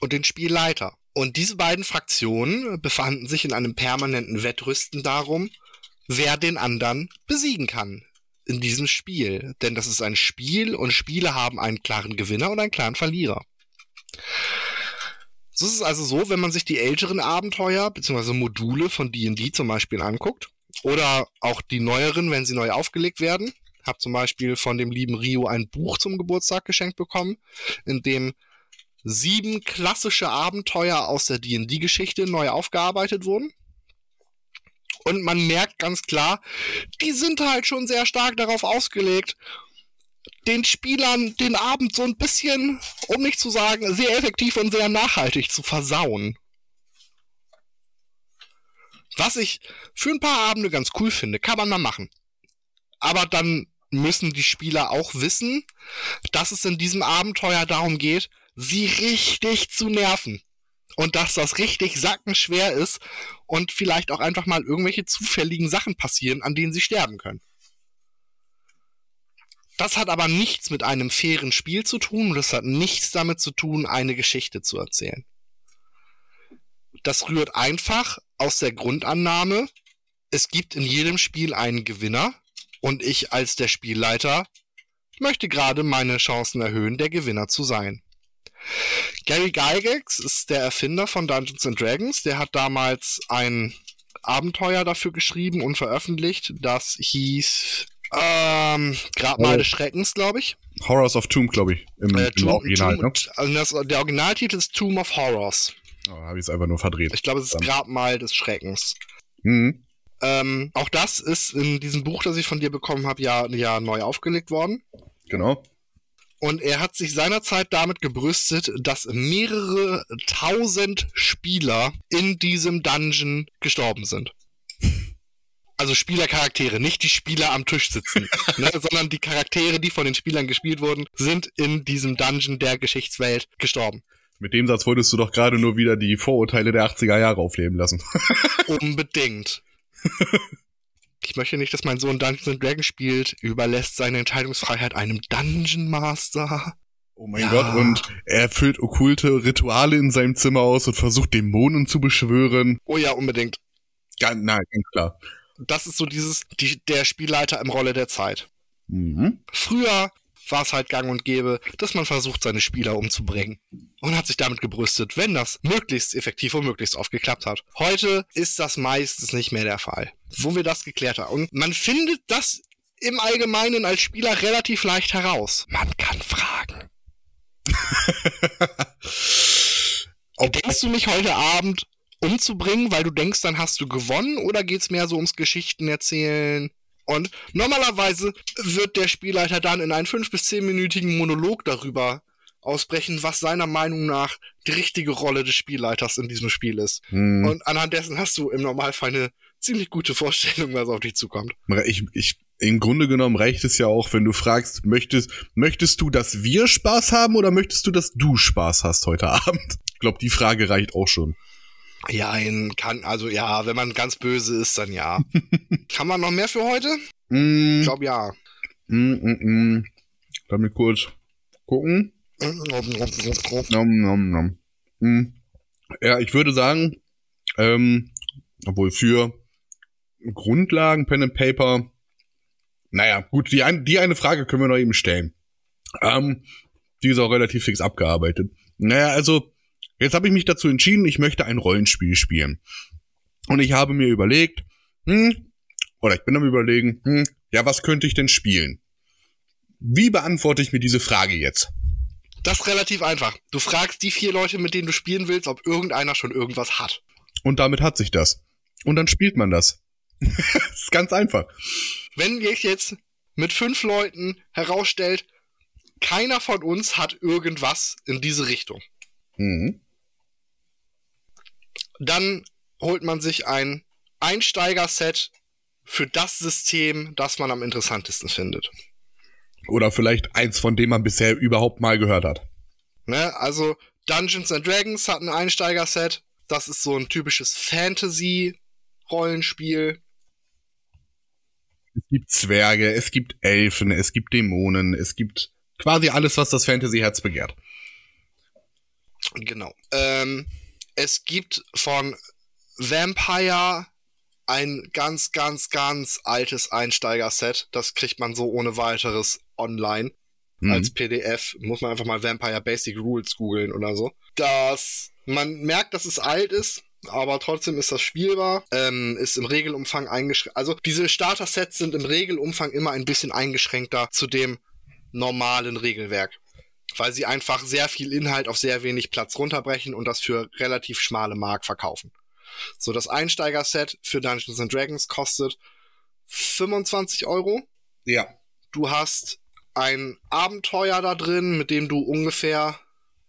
[SPEAKER 2] und den Spielleiter. Und diese beiden Fraktionen befanden sich in einem permanenten Wettrüsten darum, wer den anderen besiegen kann in diesem Spiel. Denn das ist ein Spiel und Spiele haben einen klaren Gewinner und einen klaren Verlierer. So ist es also so, wenn man sich die älteren Abenteuer bzw. Module von D&D zum Beispiel anguckt oder auch die neueren, wenn sie neu aufgelegt werden. Hab zum Beispiel von dem lieben Rio ein Buch zum Geburtstag geschenkt bekommen, in dem sieben klassische Abenteuer aus der D&D-Geschichte neu aufgearbeitet wurden. Und man merkt ganz klar, die sind halt schon sehr stark darauf ausgelegt, den Spielern den Abend so ein bisschen, um nicht zu sagen, sehr effektiv und sehr nachhaltig zu versauen. Was ich für ein paar Abende ganz cool finde, kann man mal machen. Aber dann müssen die Spieler auch wissen, dass es in diesem Abenteuer darum geht, sie richtig zu nerven. Und dass das richtig sackenschwer ist und vielleicht auch einfach mal irgendwelche zufälligen Sachen passieren, an denen sie sterben können. Das hat aber nichts mit einem fairen Spiel zu tun und das hat nichts damit zu tun, eine Geschichte zu erzählen. Das rührt einfach aus der Grundannahme, es gibt in jedem Spiel einen Gewinner und ich als der Spielleiter möchte gerade meine Chancen erhöhen, der Gewinner zu sein. Gary Gygax ist der Erfinder von Dungeons and Dragons. Der hat damals ein Abenteuer dafür geschrieben und veröffentlicht. Das hieß ähm, Grabmal oh. des Schreckens, glaube ich.
[SPEAKER 1] Horrors of Tomb, glaube ich. Im, äh, Tomb, im Original,
[SPEAKER 2] Tomb, ne? also das, der Originaltitel ist Tomb of Horrors.
[SPEAKER 1] Oh, habe ich es einfach nur verdreht.
[SPEAKER 2] Ich glaube, es ist Dann. Grabmal des Schreckens. Mhm. Ähm, auch das ist in diesem Buch, das ich von dir bekommen habe, ja, ja neu aufgelegt worden.
[SPEAKER 1] Genau.
[SPEAKER 2] Und er hat sich seinerzeit damit gebrüstet, dass mehrere tausend Spieler in diesem Dungeon gestorben sind also Spielercharaktere, nicht die Spieler am Tisch sitzen, <laughs> ne, sondern die Charaktere, die von den Spielern gespielt wurden, sind in diesem Dungeon der Geschichtswelt gestorben.
[SPEAKER 1] Mit dem Satz wolltest du doch gerade nur wieder die Vorurteile der 80er Jahre aufleben lassen.
[SPEAKER 2] Unbedingt. <laughs> Ich möchte nicht, dass mein Sohn Dungeons Dragons spielt, überlässt seine Entscheidungsfreiheit einem Dungeon Master.
[SPEAKER 1] Oh mein ja. Gott, und er füllt okkulte Rituale in seinem Zimmer aus und versucht Dämonen zu beschwören.
[SPEAKER 2] Oh ja, unbedingt.
[SPEAKER 1] Ganz, nein, ganz klar
[SPEAKER 2] das ist so dieses, die, der Spielleiter im Rolle der Zeit. Mhm. Früher war es halt gang und gäbe, dass man versucht, seine Spieler umzubringen. Und hat sich damit gebrüstet, wenn das möglichst effektiv und möglichst oft geklappt hat. Heute ist das meistens nicht mehr der Fall. Wo wir das geklärt haben. Und man findet das im Allgemeinen als Spieler relativ leicht heraus. Man kann fragen. <laughs> Denkst du mich heute Abend umzubringen, weil du denkst, dann hast du gewonnen, oder geht's mehr so ums Geschichten erzählen? Und normalerweise wird der Spielleiter dann in einen fünf bis zehnminütigen Monolog darüber ausbrechen, was seiner Meinung nach die richtige Rolle des Spielleiters in diesem Spiel ist. Hm. Und anhand dessen hast du im Normalfall eine ziemlich gute Vorstellung, was auf dich zukommt.
[SPEAKER 1] Ich, ich, im Grunde genommen reicht es ja auch, wenn du fragst, möchtest, möchtest du, dass wir Spaß haben oder möchtest du, dass du Spaß hast heute Abend? Ich glaube, die Frage reicht auch schon.
[SPEAKER 2] Ja, kann, also ja, wenn man ganz böse ist, dann ja. <laughs> kann man noch mehr für heute? Mm. Ich glaube ja.
[SPEAKER 1] Mm, mm, mm. Damit kurz gucken. nom, nom, nom. Mm. Ja, ich würde sagen, ähm, obwohl für Grundlagen Pen and Paper Naja, gut, die, ein, die eine Frage können wir noch eben stellen. Ähm, die ist auch relativ fix abgearbeitet. Naja, also, jetzt habe ich mich dazu entschieden, ich möchte ein Rollenspiel spielen. Und ich habe mir überlegt, hm, oder ich bin am überlegen, hm, ja, was könnte ich denn spielen? Wie beantworte ich mir diese Frage jetzt?
[SPEAKER 2] Das ist relativ einfach. Du fragst die vier Leute, mit denen du spielen willst, ob irgendeiner schon irgendwas hat.
[SPEAKER 1] Und damit hat sich das. Und dann spielt man das. <laughs> das ist ganz einfach.
[SPEAKER 2] Wenn sich jetzt mit fünf Leuten herausstellt, keiner von uns hat irgendwas in diese Richtung. Mhm. Dann holt man sich ein Einsteiger-Set für das System, das man am interessantesten findet.
[SPEAKER 1] Oder vielleicht eins, von dem man bisher überhaupt mal gehört hat.
[SPEAKER 2] Ne, also Dungeons and Dragons hat ein Einsteiger-Set. Das ist so ein typisches Fantasy-Rollenspiel.
[SPEAKER 1] Es gibt Zwerge, es gibt Elfen, es gibt Dämonen, es gibt quasi alles, was das Fantasy-Herz begehrt.
[SPEAKER 2] Genau. Ähm, es gibt von Vampire ein ganz, ganz, ganz altes Einsteiger-Set. Das kriegt man so ohne weiteres online. Mhm. Als PDF muss man einfach mal Vampire Basic Rules googeln oder so. Das, man merkt, dass es alt ist, aber trotzdem ist das spielbar. Ähm, ist im Regelumfang eingeschränkt. Also diese Starter-Sets sind im Regelumfang immer ein bisschen eingeschränkter zu dem normalen Regelwerk. Weil sie einfach sehr viel Inhalt auf sehr wenig Platz runterbrechen und das für relativ schmale Mark verkaufen. So, das Einsteiger-Set für Dungeons and Dragons kostet 25 Euro.
[SPEAKER 1] Ja.
[SPEAKER 2] Du hast ein Abenteuer da drin, mit dem du ungefähr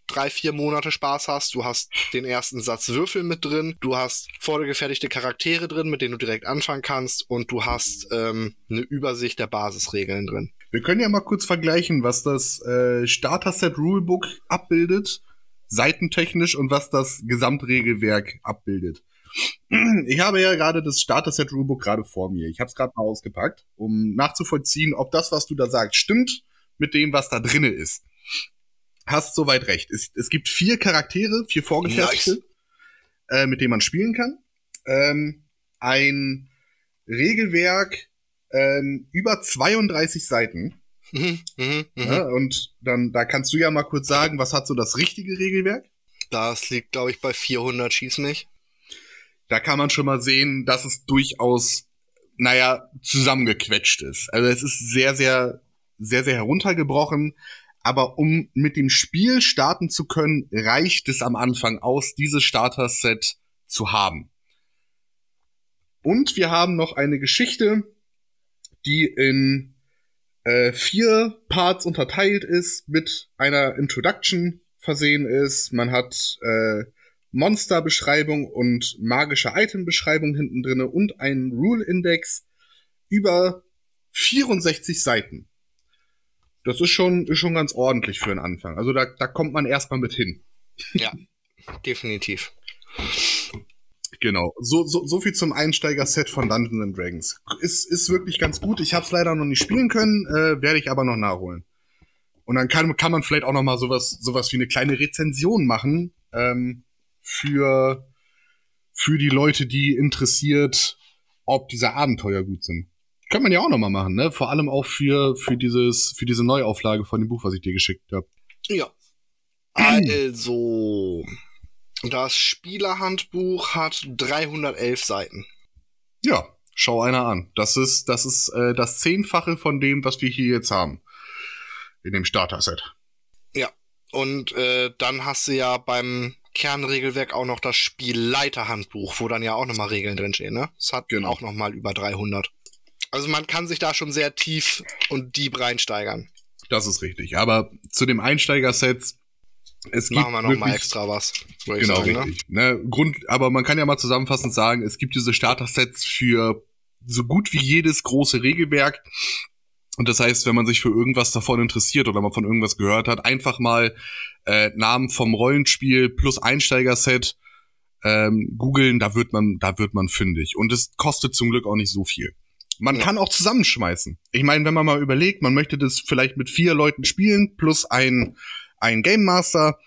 [SPEAKER 2] drei, vier Monate Spaß hast. Du hast den ersten Satz Würfel mit drin. Du hast vorgefertigte Charaktere drin, mit denen du direkt anfangen kannst. Und du hast ähm, eine Übersicht der Basisregeln drin.
[SPEAKER 1] Wir können ja mal kurz vergleichen, was das äh, Starter-Set Rulebook abbildet, seitentechnisch, und was das Gesamtregelwerk abbildet. <clears throat> Ich habe ja gerade das Starter-Set Rulebook gerade vor mir. Ich habe es gerade mal ausgepackt, um nachzuvollziehen, ob das, was du da sagst, stimmt mit dem, was da drinne ist. Hast soweit recht. Es, es gibt vier Charaktere, vier vorgefertigte, nice. äh, mit denen man spielen kann. Ähm, ein Regelwerk ähm, über 32 Seiten. Mhm, mh, mh. Ja, und dann, da kannst du ja mal kurz sagen, was hat so das richtige Regelwerk?
[SPEAKER 2] Das liegt, glaube ich, bei 400, schieß mich
[SPEAKER 1] da kann man schon mal sehen, dass es durchaus, naja, zusammengequetscht ist. Also es ist sehr, sehr, sehr, sehr heruntergebrochen. Aber um mit dem Spiel starten zu können, reicht es am Anfang aus, dieses Starter-Set zu haben. Und wir haben noch eine Geschichte, die in äh, vier Parts unterteilt ist, mit einer Introduction versehen ist. Man hat äh, Monsterbeschreibung und magische Itembeschreibung hinten drinne und einen Rule-Index über 64 Seiten. Das ist schon, ist schon ganz ordentlich für einen Anfang. Also da, da kommt man erstmal mit hin.
[SPEAKER 2] Ja, definitiv.
[SPEAKER 1] Genau. So, so, so viel zum Einsteiger-Set von Dungeons and Dragons. Ist, ist wirklich ganz gut. Ich habe es leider noch nicht spielen können, äh, werde ich aber noch nachholen. Und dann kann, kann man vielleicht auch noch mal sowas, sowas wie eine kleine Rezension machen. Ähm, für, für die Leute, die interessiert, ob diese Abenteuer gut sind. Kann man ja auch nochmal machen, ne? Vor allem auch für, für dieses, für diese Neuauflage von dem Buch, was ich dir geschickt habe.
[SPEAKER 2] Ja. <clears throat> Also, das Spielerhandbuch hat 311 Seiten.
[SPEAKER 1] Ja, schau einer an. Das ist, das ist äh, das Zehnfache von dem, was wir hier jetzt haben. In dem Starter-Set.
[SPEAKER 2] Ja. Und äh, dann hast du ja beim Kernregelwerk auch noch das Spielleiterhandbuch, wo dann ja auch nochmal Regeln drinstehen, ne? Das hat genau. auch nochmal über 300. Also man kann sich da schon sehr tief und deep reinsteigern.
[SPEAKER 1] Das ist richtig. Aber zu dem Einsteiger-Set,
[SPEAKER 2] es Machen wir nochmal extra was.
[SPEAKER 1] Genau, sagen, ne? richtig. Ne? Ne, Grund, aber man kann ja mal zusammenfassend sagen, es gibt diese Starter-Sets für so gut wie jedes große Regelwerk. Und das heißt, wenn man sich für irgendwas davon interessiert oder man von irgendwas gehört hat, einfach mal äh, Namen vom Rollenspiel plus Einsteigerset ähm, googeln, da wird man, da wird man fündig. Und es kostet zum Glück auch nicht so viel. Man ja. kann auch zusammenschmeißen. Ich meine, wenn man mal überlegt, man möchte das vielleicht mit vier Leuten spielen plus ein, ein Game Master,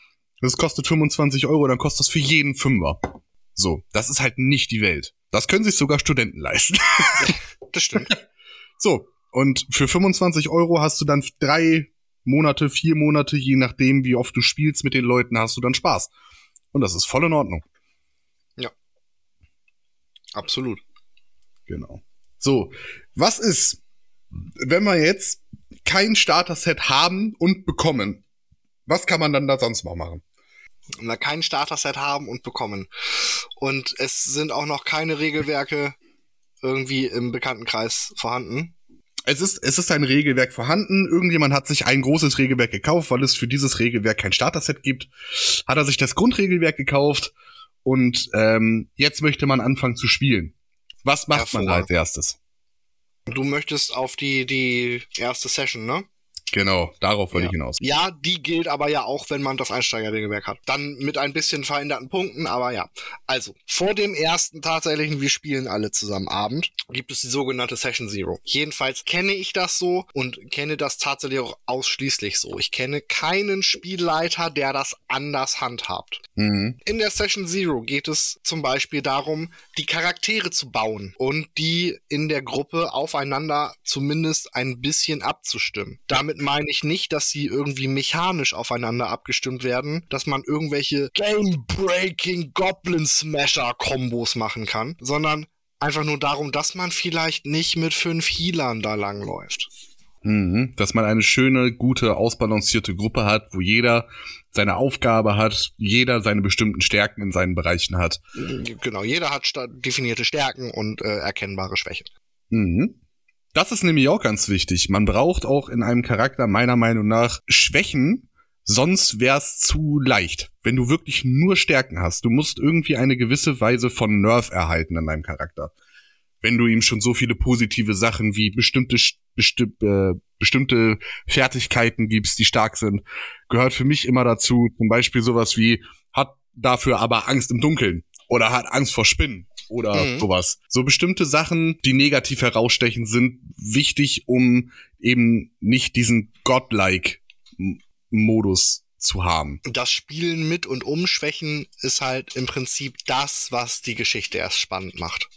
[SPEAKER 1] das kostet 25 Euro, dann kostet das für jeden Fünfer. So, das ist halt nicht die Welt. Das können sich sogar Studenten leisten. <laughs>
[SPEAKER 2] das stimmt.
[SPEAKER 1] So, Und für 25 Euro hast du dann drei Monate, vier Monate, je nachdem, wie oft du spielst mit den Leuten, hast du dann Spaß. Und das ist voll in Ordnung.
[SPEAKER 2] Ja. Absolut.
[SPEAKER 1] Genau. So, was ist, wenn wir jetzt kein Starter-Set haben und bekommen? Was kann man dann da sonst noch machen?
[SPEAKER 2] Wir kein Starter-Set haben und bekommen. Und es sind auch noch keine Regelwerke irgendwie im Bekanntenkreis vorhanden
[SPEAKER 1] es ist, es ist ein Regelwerk vorhanden. Irgendjemand hat sich ein großes Regelwerk gekauft, weil es für dieses Regelwerk kein Starter-Set gibt. Hat er sich das Grundregelwerk gekauft und ähm, jetzt möchte man anfangen zu spielen. Was macht man da als erstes?
[SPEAKER 2] Du möchtest auf die, die erste Session, ne?
[SPEAKER 1] Genau, darauf wollte ja. ich hinaus.
[SPEAKER 2] Ja, die gilt aber ja auch, wenn man das Einsteigerregelwerk hat. Dann mit ein bisschen veränderten Punkten, aber ja. Also, vor dem ersten tatsächlichen Wir spielen alle zusammen Abend gibt es die sogenannte Session Zero. Jedenfalls kenne ich das so und kenne das tatsächlich auch ausschließlich so. Ich kenne keinen Spielleiter, der das anders handhabt. Mhm. In der Session Zero geht es zum Beispiel darum, die Charaktere zu bauen und die in der Gruppe aufeinander zumindest ein bisschen abzustimmen. Damit meine ich nicht, dass sie irgendwie mechanisch aufeinander abgestimmt werden, dass man irgendwelche Game-Breaking Goblin Smasher Kombos machen kann, sondern einfach nur darum, dass man vielleicht nicht mit fünf Healern da langläuft.
[SPEAKER 1] Mhm, dass man eine schöne, gute, ausbalancierte Gruppe hat, wo jeder seine Aufgabe hat, jeder seine bestimmten Stärken in seinen Bereichen hat.
[SPEAKER 2] Genau, jeder hat definierte Stärken und äh, erkennbare Schwächen.
[SPEAKER 1] Mhm. Das ist nämlich auch ganz wichtig. Man braucht auch in einem Charakter meiner Meinung nach Schwächen, sonst wär's zu leicht. Wenn du wirklich nur Stärken hast, du musst irgendwie eine gewisse Weise von Nerv erhalten in deinem Charakter. Wenn du ihm schon so viele positive Sachen wie bestimmte besti äh, bestimmte Fertigkeiten gibst, die stark sind, gehört für mich immer dazu, zum Beispiel sowas wie hat dafür aber Angst im Dunkeln oder hat Angst vor Spinnen oder mhm. sowas. So bestimmte Sachen, die negativ herausstechen, sind wichtig, um eben nicht diesen Godlike Modus zu haben.
[SPEAKER 2] Das Spielen mit und um Schwächen ist halt im Prinzip das, was die Geschichte erst spannend macht.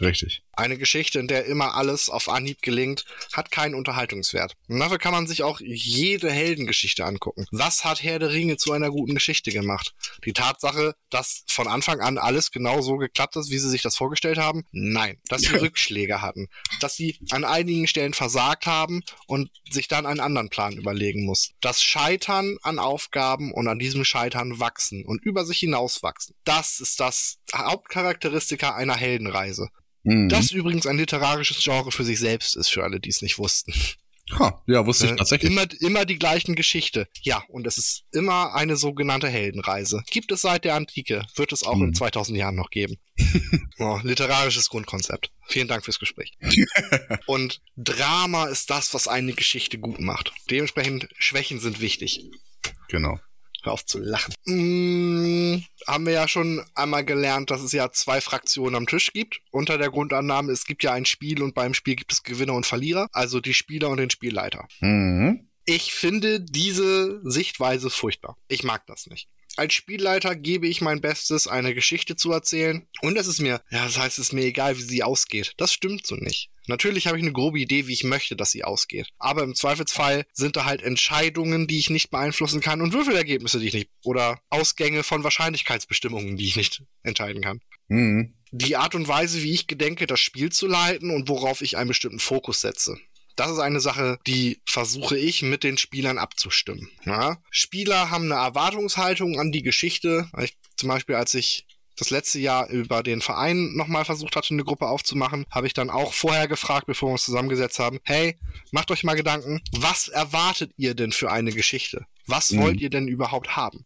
[SPEAKER 1] Richtig.
[SPEAKER 2] Eine Geschichte, in der immer alles auf Anhieb gelingt, hat keinen Unterhaltungswert. Und dafür kann man sich auch jede Heldengeschichte angucken. Was hat Herr der Ringe zu einer guten Geschichte gemacht? Die Tatsache, dass von Anfang an alles genau so geklappt ist, wie sie sich das vorgestellt haben? Nein. Dass sie Rückschläge hatten. Dass sie an einigen Stellen versagt haben und sich dann einen anderen Plan überlegen muss. Das Scheitern an Aufgaben und an diesem Scheitern wachsen und über sich hinauswachsen. Das ist das Hauptcharakteristika einer Heldenreise. Mhm. Das übrigens ein literarisches Genre für sich selbst ist, für alle, die es nicht wussten.
[SPEAKER 1] Ha, ja, wusste ich äh, tatsächlich.
[SPEAKER 2] Immer, immer die gleichen Geschichte. Ja, und es ist immer eine sogenannte Heldenreise. Gibt es seit der Antike, wird es auch mhm. in 2000 Jahren noch geben. <laughs> oh, literarisches Grundkonzept. Vielen Dank fürs Gespräch. <laughs> und Drama ist das, was eine Geschichte gut macht. Dementsprechend Schwächen sind wichtig.
[SPEAKER 1] Genau.
[SPEAKER 2] Hör auf zu lachen. Hm, haben wir ja schon einmal gelernt, dass es ja zwei Fraktionen am Tisch gibt. Unter der Grundannahme, es gibt ja ein Spiel und beim Spiel gibt es Gewinner und Verlierer, also die Spieler und den Spielleiter. Mhm. Ich finde diese Sichtweise furchtbar. Ich mag das nicht als Spielleiter gebe ich mein Bestes, eine Geschichte zu erzählen. Und es ist mir, ja, das heißt, es ist mir egal, wie sie ausgeht. Das stimmt so nicht. Natürlich habe ich eine grobe Idee, wie ich möchte, dass sie ausgeht. Aber im Zweifelsfall sind da halt Entscheidungen, die ich nicht beeinflussen kann und Würfelergebnisse, die ich nicht, oder Ausgänge von Wahrscheinlichkeitsbestimmungen, die ich nicht entscheiden kann. Mhm. Die Art und Weise, wie ich gedenke, das Spiel zu leiten und worauf ich einen bestimmten Fokus setze. Das ist eine Sache, die versuche ich mit den Spielern abzustimmen. Ja? Spieler haben eine Erwartungshaltung an die Geschichte. Ich, zum Beispiel, als ich das letzte Jahr über den Verein nochmal versucht hatte, eine Gruppe aufzumachen, habe ich dann auch vorher gefragt, bevor wir uns zusammengesetzt haben, hey, macht euch mal Gedanken, was erwartet ihr denn für eine Geschichte? Was mhm. wollt ihr denn überhaupt haben?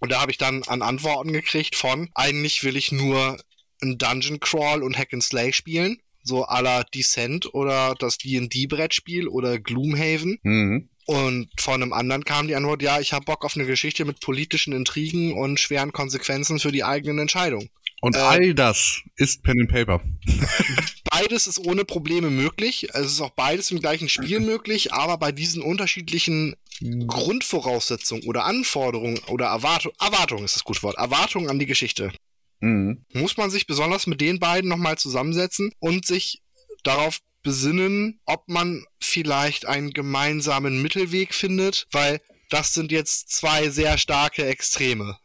[SPEAKER 2] Und da habe ich dann an Antworten gekriegt von, eigentlich will ich nur ein Dungeon Crawl und Hack and Slay spielen so à la Descent oder das D&D-Brettspiel oder Gloomhaven. Mhm. Und von einem anderen kam die Antwort, ja, ich habe Bock auf eine Geschichte mit politischen Intrigen und schweren Konsequenzen für die eigenen Entscheidungen.
[SPEAKER 1] Und äh, all das ist Pen and Paper. <laughs>
[SPEAKER 2] beides ist ohne Probleme möglich. Es ist auch beides im gleichen Spiel möglich, aber bei diesen unterschiedlichen Grundvoraussetzungen oder Anforderungen oder Erwartung, Erwartung ist das gute Wort, Erwartungen an die Geschichte, Mhm. Muss man sich besonders mit den beiden nochmal zusammensetzen und sich darauf besinnen, ob man vielleicht einen gemeinsamen Mittelweg findet, weil das sind jetzt zwei sehr starke Extreme.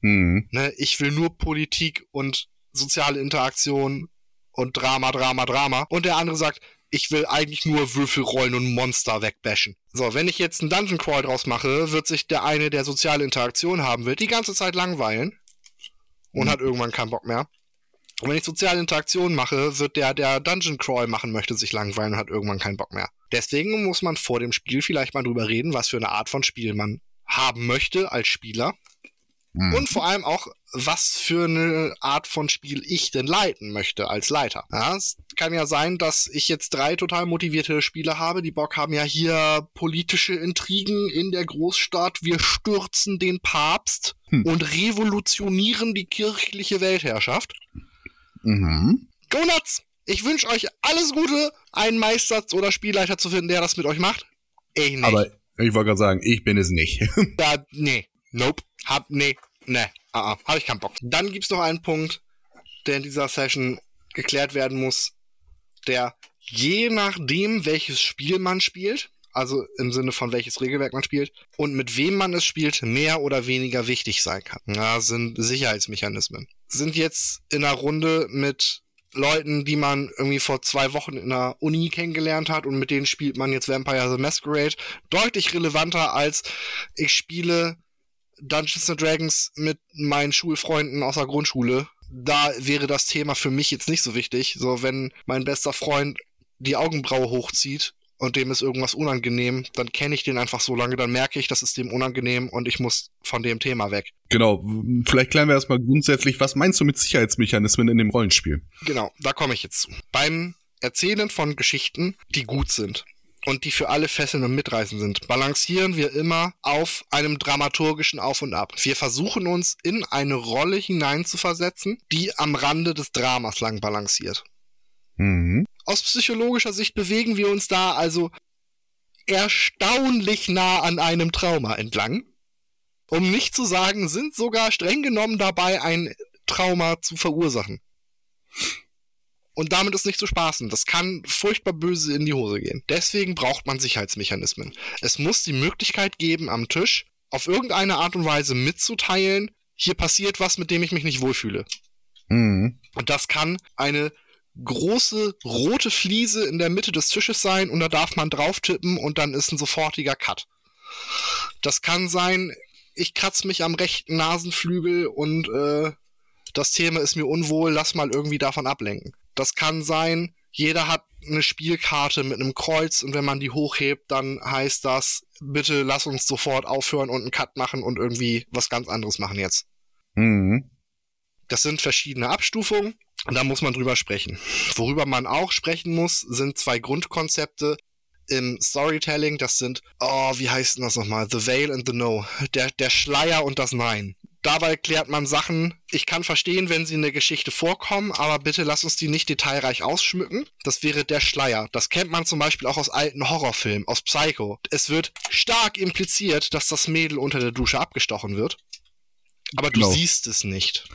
[SPEAKER 2] Mhm. Ne, ich will nur Politik und soziale Interaktion und Drama, Drama, Drama. Und der andere sagt, ich will eigentlich nur Würfel rollen und Monster wegbashen. So, wenn ich jetzt einen Dungeon Crawl draus mache, wird sich der eine, der soziale Interaktion haben will, die ganze Zeit langweilen und mhm. hat irgendwann keinen Bock mehr. Und wenn ich soziale Interaktion mache, wird der, der Dungeon Crawl machen möchte, sich langweilen und hat irgendwann keinen Bock mehr. Deswegen muss man vor dem Spiel vielleicht mal drüber reden, was für eine Art von Spiel man haben möchte als Spieler. Mhm. Und vor allem auch, was für eine Art von Spiel ich denn leiten möchte als Leiter. Ja, es kann ja sein, dass ich jetzt drei total motivierte Spieler habe, die Bock haben ja hier politische Intrigen in der Großstadt. Wir stürzen den Papst hm. und revolutionieren die kirchliche Weltherrschaft. Mhm. Go nuts! Ich wünsche euch alles Gute, einen Meister oder Spielleiter zu finden, der das mit euch macht.
[SPEAKER 1] Ich nicht. Aber ich wollte gerade sagen, ich bin es nicht. <laughs>
[SPEAKER 2] da, nee. Nope. Hab, nee. Nee. Ah, ah, hab ich keinen Bock. Dann gibt's noch einen Punkt, der in dieser Session geklärt werden muss, der je nachdem, welches Spiel man spielt, also im Sinne von welches Regelwerk man spielt und mit wem man es spielt, mehr oder weniger wichtig sein kann. Ja, sind Sicherheitsmechanismen. Sind jetzt in einer Runde mit Leuten, die man irgendwie vor zwei Wochen in der Uni kennengelernt hat und mit denen spielt man jetzt Vampire the Masquerade, deutlich relevanter als ich spiele Dungeons and Dragons mit meinen Schulfreunden aus der Grundschule. Da wäre das Thema für mich jetzt nicht so wichtig. So, wenn mein bester Freund die Augenbraue hochzieht und dem ist irgendwas unangenehm, dann kenne ich den einfach so lange, dann merke ich, das ist dem unangenehm und ich muss von dem Thema weg.
[SPEAKER 1] Genau, vielleicht klären wir erstmal grundsätzlich, was meinst du mit Sicherheitsmechanismen in dem Rollenspiel?
[SPEAKER 2] Genau, da komme ich jetzt zu. Beim Erzählen von Geschichten, die gut sind und die für alle fesseln und mitreißend sind, balancieren wir immer auf einem dramaturgischen Auf und Ab. Wir versuchen uns in eine Rolle hineinzuversetzen, die am Rande des Dramas lang balanciert. Mhm. Aus psychologischer Sicht bewegen wir uns da also erstaunlich nah an einem Trauma entlang. Um nicht zu sagen, sind sogar streng genommen dabei, ein Trauma zu verursachen. Und damit ist nicht zu spaßen. Das kann furchtbar böse in die Hose gehen. Deswegen braucht man Sicherheitsmechanismen. Es muss die Möglichkeit geben, am Tisch auf irgendeine Art und Weise mitzuteilen, hier passiert was, mit dem ich mich nicht wohlfühle. Mhm. Und das kann eine große rote Fliese in der Mitte des Tisches sein und da darf man drauf tippen und dann ist ein sofortiger Cut. Das kann sein, ich kratze mich am rechten Nasenflügel und äh, das Thema ist mir unwohl, lass mal irgendwie davon ablenken. Das kann sein, jeder hat eine Spielkarte mit einem Kreuz und wenn man die hochhebt, dann heißt das, bitte lass uns sofort aufhören und einen Cut machen und irgendwie was ganz anderes machen jetzt. Mhm. Das sind verschiedene Abstufungen da muss man drüber sprechen. Worüber man auch sprechen muss, sind zwei Grundkonzepte im Storytelling. Das sind, oh, wie heißt denn das nochmal? The Veil and the No. Der, der Schleier und das Nein. Dabei klärt man Sachen. Ich kann verstehen, wenn sie in der Geschichte vorkommen, aber bitte lass uns die nicht detailreich ausschmücken. Das wäre der Schleier. Das kennt man zum Beispiel auch aus alten Horrorfilmen, aus Psycho. Es wird stark impliziert, dass das Mädel unter der Dusche abgestochen wird. Aber genau. du siehst es nicht.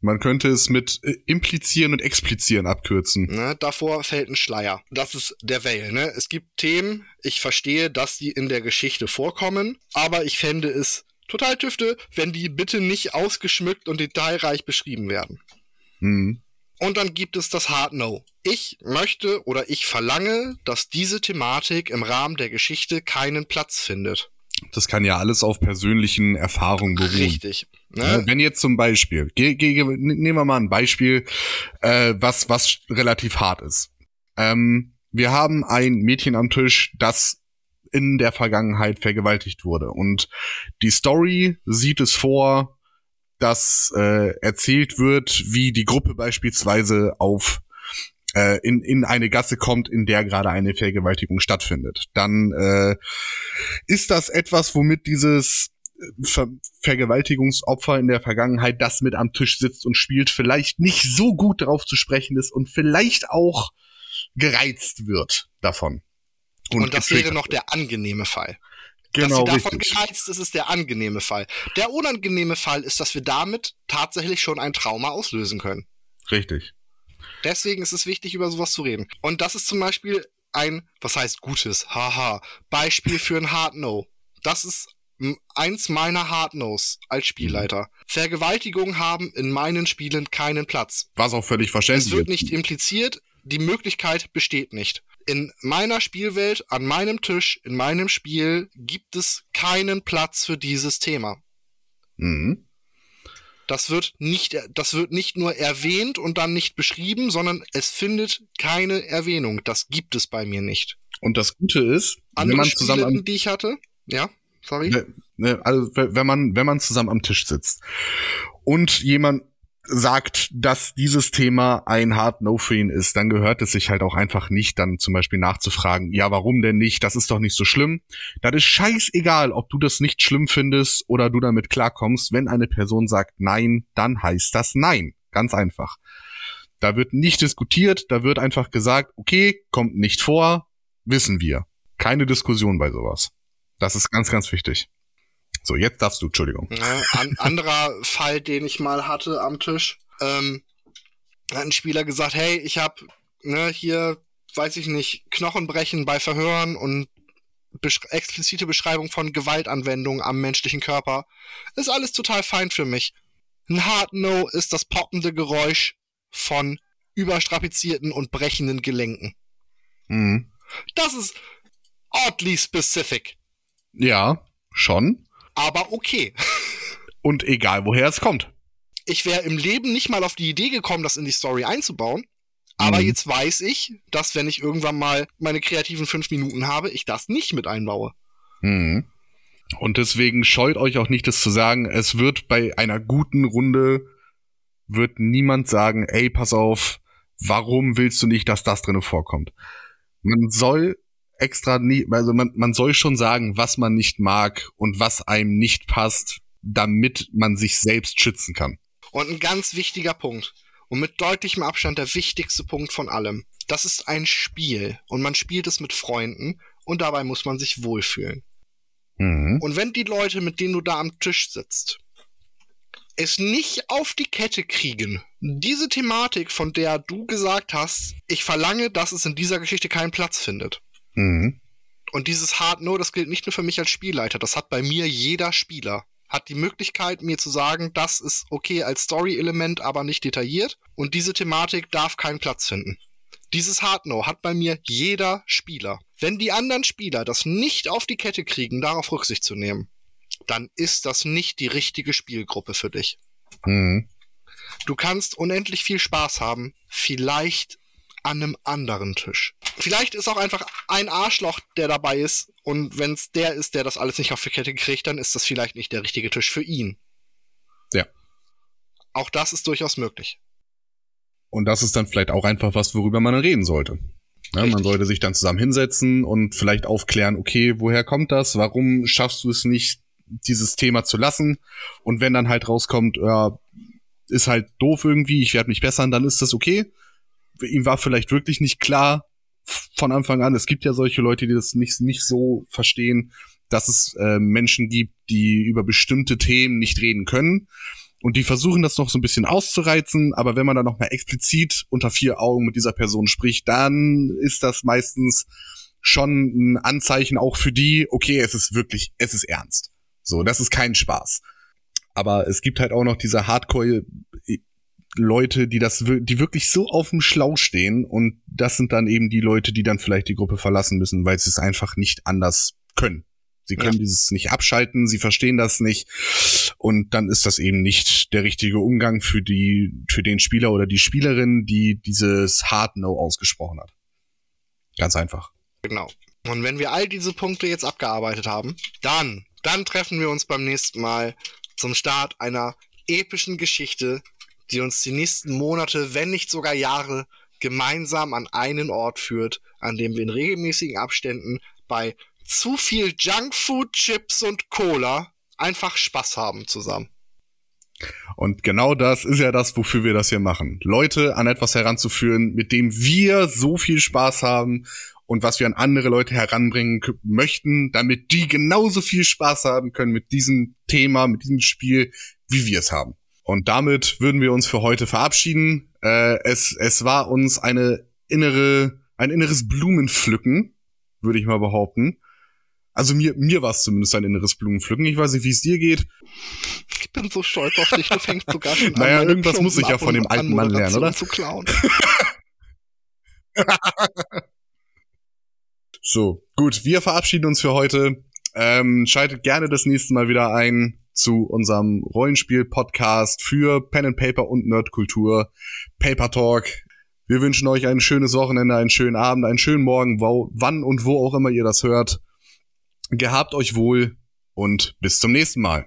[SPEAKER 1] Man könnte es mit äh, implizieren und explizieren abkürzen.
[SPEAKER 2] Ne, davor fällt ein Schleier. Das ist der Veil. Ne? Es gibt Themen, ich verstehe, dass die in der Geschichte vorkommen, aber ich fände es total tüfte, wenn die bitte nicht ausgeschmückt und detailreich beschrieben werden. Mhm. Und dann gibt es das Hard No. Ich möchte oder ich verlange, dass diese Thematik im Rahmen der Geschichte keinen Platz findet.
[SPEAKER 1] Das kann ja alles auf persönlichen Erfahrungen beruhen.
[SPEAKER 2] Richtig.
[SPEAKER 1] Ne? Wenn jetzt zum Beispiel, ge, ge, nehmen wir mal ein Beispiel, äh, was, was relativ hart ist. Ähm, wir haben ein Mädchen am Tisch, das in der Vergangenheit vergewaltigt wurde. Und die Story sieht es vor, dass äh, erzählt wird, wie die Gruppe beispielsweise auf äh, in, in eine Gasse kommt, in der gerade eine Vergewaltigung stattfindet. Dann äh, ist das etwas, womit dieses äh, Ver Vergewaltigungsopfer in der Vergangenheit, das mit am Tisch sitzt und spielt, vielleicht nicht so gut darauf zu sprechen ist und vielleicht auch gereizt wird davon.
[SPEAKER 2] Und, und das wäre noch der angenehme Fall. Genau, dass sie davon richtig. gereizt ist, ist der angenehme Fall. Der unangenehme Fall ist, dass wir damit tatsächlich schon ein Trauma auslösen können.
[SPEAKER 1] Richtig.
[SPEAKER 2] Deswegen ist es wichtig, über sowas zu reden. Und das ist zum Beispiel ein, was heißt gutes, haha, Beispiel für ein Hard No. Das ist eins meiner Hard Nos als Spielleiter. Vergewaltigungen haben in meinen Spielen keinen Platz.
[SPEAKER 1] Was auch völlig verständlich
[SPEAKER 2] ist. Es wird nicht impliziert, die Möglichkeit besteht nicht. In meiner Spielwelt, an meinem Tisch, in meinem Spiel gibt es keinen Platz für dieses Thema. Mhm. Das wird nicht, das wird nicht nur erwähnt und dann nicht beschrieben, sondern es findet keine Erwähnung. Das gibt es bei mir nicht.
[SPEAKER 1] Und das Gute ist,
[SPEAKER 2] Andere wenn man zusammen Spiele, die ich hatte, ja, sorry.
[SPEAKER 1] Ne, also wenn man wenn man zusammen am Tisch sitzt und jemand sagt, dass dieses Thema ein Hard No für ihn ist, dann gehört es sich halt auch einfach nicht, dann zum Beispiel nachzufragen, ja, warum denn nicht? Das ist doch nicht so schlimm. Das ist scheißegal, ob du das nicht schlimm findest oder du damit klarkommst. Wenn eine Person sagt nein, dann heißt das nein. Ganz einfach. Da wird nicht diskutiert, da wird einfach gesagt, okay, kommt nicht vor, wissen wir. Keine Diskussion bei sowas. Das ist ganz, ganz wichtig. So, jetzt darfst du, Entschuldigung.
[SPEAKER 2] Ja, an, anderer Fall, den ich mal hatte am Tisch, ähm, hat ein Spieler gesagt, hey, ich habe ne, hier, weiß ich nicht, Knochenbrechen bei Verhören und besch explizite Beschreibung von Gewaltanwendung am menschlichen Körper. Ist alles total fein für mich. Ein Hard No ist das poppende Geräusch von überstrapazierten und brechenden Gelenken. Mhm. Das ist oddly specific.
[SPEAKER 1] Ja, schon
[SPEAKER 2] aber okay. <laughs>
[SPEAKER 1] Und egal, woher es kommt.
[SPEAKER 2] Ich wäre im Leben nicht mal auf die Idee gekommen, das in die Story einzubauen. Aber mhm. jetzt weiß ich, dass wenn ich irgendwann mal meine kreativen fünf Minuten habe, ich das nicht mit einbaue.
[SPEAKER 1] Mhm. Und deswegen scheut euch auch nicht, das zu sagen. Es wird bei einer guten Runde wird niemand sagen, ey, pass auf, warum willst du nicht, dass das drinne vorkommt? Man soll extra nie, also man, man soll schon sagen, was man nicht mag und was einem nicht passt, damit man sich selbst schützen kann.
[SPEAKER 2] Und ein ganz wichtiger Punkt und mit deutlichem Abstand der wichtigste Punkt von allem. Das ist ein Spiel und man spielt es mit Freunden und dabei muss man sich wohlfühlen. Mhm. Und wenn die Leute, mit denen du da am Tisch sitzt, es nicht auf die Kette kriegen, diese Thematik, von der du gesagt hast, ich verlange, dass es in dieser Geschichte keinen Platz findet, Mhm. Und dieses Hard No, das gilt nicht nur für mich als Spielleiter, das hat bei mir jeder Spieler. Hat die Möglichkeit, mir zu sagen, das ist okay als Story-Element, aber nicht detailliert. Und diese Thematik darf keinen Platz finden. Dieses Hard No hat bei mir jeder Spieler. Wenn die anderen Spieler das nicht auf die Kette kriegen, darauf Rücksicht zu nehmen, dann ist das nicht die richtige Spielgruppe für dich. Mhm. Du kannst unendlich viel Spaß haben. Vielleicht an einem anderen Tisch. Vielleicht ist auch einfach ein Arschloch, der dabei ist. Und wenn es der ist, der das alles nicht auf die Kette kriegt, dann ist das vielleicht nicht der richtige Tisch für ihn.
[SPEAKER 1] Ja.
[SPEAKER 2] Auch das ist durchaus möglich.
[SPEAKER 1] Und das ist dann vielleicht auch einfach was, worüber man reden sollte. Ja, man sollte sich dann zusammen hinsetzen und vielleicht aufklären, okay, woher kommt das? Warum schaffst du es nicht, dieses Thema zu lassen? Und wenn dann halt rauskommt, ja, ist halt doof irgendwie, ich werde mich bessern, dann ist das okay ihm war vielleicht wirklich nicht klar von Anfang an. Es gibt ja solche Leute, die das nicht, nicht so verstehen, dass es äh, Menschen gibt, die über bestimmte Themen nicht reden können. Und die versuchen das noch so ein bisschen auszureizen, aber wenn man dann noch mal explizit unter vier Augen mit dieser Person spricht, dann ist das meistens schon ein Anzeichen auch für die, okay, es ist wirklich, es ist ernst. So, das ist kein Spaß. Aber es gibt halt auch noch diese Hardcore Leute, die das, die wirklich so auf dem Schlau stehen und das sind dann eben die Leute, die dann vielleicht die Gruppe verlassen müssen, weil sie es einfach nicht anders können. Sie können ja. dieses nicht abschalten, sie verstehen das nicht und dann ist das eben nicht der richtige Umgang für die, für den Spieler oder die Spielerin, die dieses Hard No ausgesprochen hat. Ganz einfach.
[SPEAKER 2] Genau. Und wenn wir all diese Punkte jetzt abgearbeitet haben, dann, dann treffen wir uns beim nächsten Mal zum Start einer epischen Geschichte die uns die nächsten Monate, wenn nicht sogar Jahre, gemeinsam an einen Ort führt, an dem wir in regelmäßigen Abständen bei zu viel Junkfood, Chips und Cola einfach Spaß haben zusammen.
[SPEAKER 1] Und genau das ist ja das, wofür wir das hier machen. Leute an etwas heranzuführen, mit dem wir so viel Spaß haben und was wir an andere Leute heranbringen möchten, damit die genauso viel Spaß haben können mit diesem Thema, mit diesem Spiel, wie wir es haben. Und damit würden wir uns für heute verabschieden. Äh, es, es war uns eine innere, ein inneres Blumenpflücken, würde ich mal behaupten. Also mir, mir war es zumindest ein inneres Blumenpflücken. Ich weiß nicht, wie es dir geht.
[SPEAKER 2] Ich bin so stolz auf dich, du fängst sogar schon <laughs>
[SPEAKER 1] an. Naja, irgendwas muss ich ja von dem alten Mann lernen, oder?
[SPEAKER 2] Zu klauen. <laughs>
[SPEAKER 1] so, gut, wir verabschieden uns für heute. Ähm, schaltet gerne das nächste Mal wieder ein zu unserem Rollenspiel-Podcast für Pen and Paper und Nerdkultur, Paper Talk. Wir wünschen euch ein schönes Wochenende, einen schönen Abend, einen schönen Morgen, wo, wann und wo auch immer ihr das hört. Gehabt euch wohl und bis zum nächsten Mal.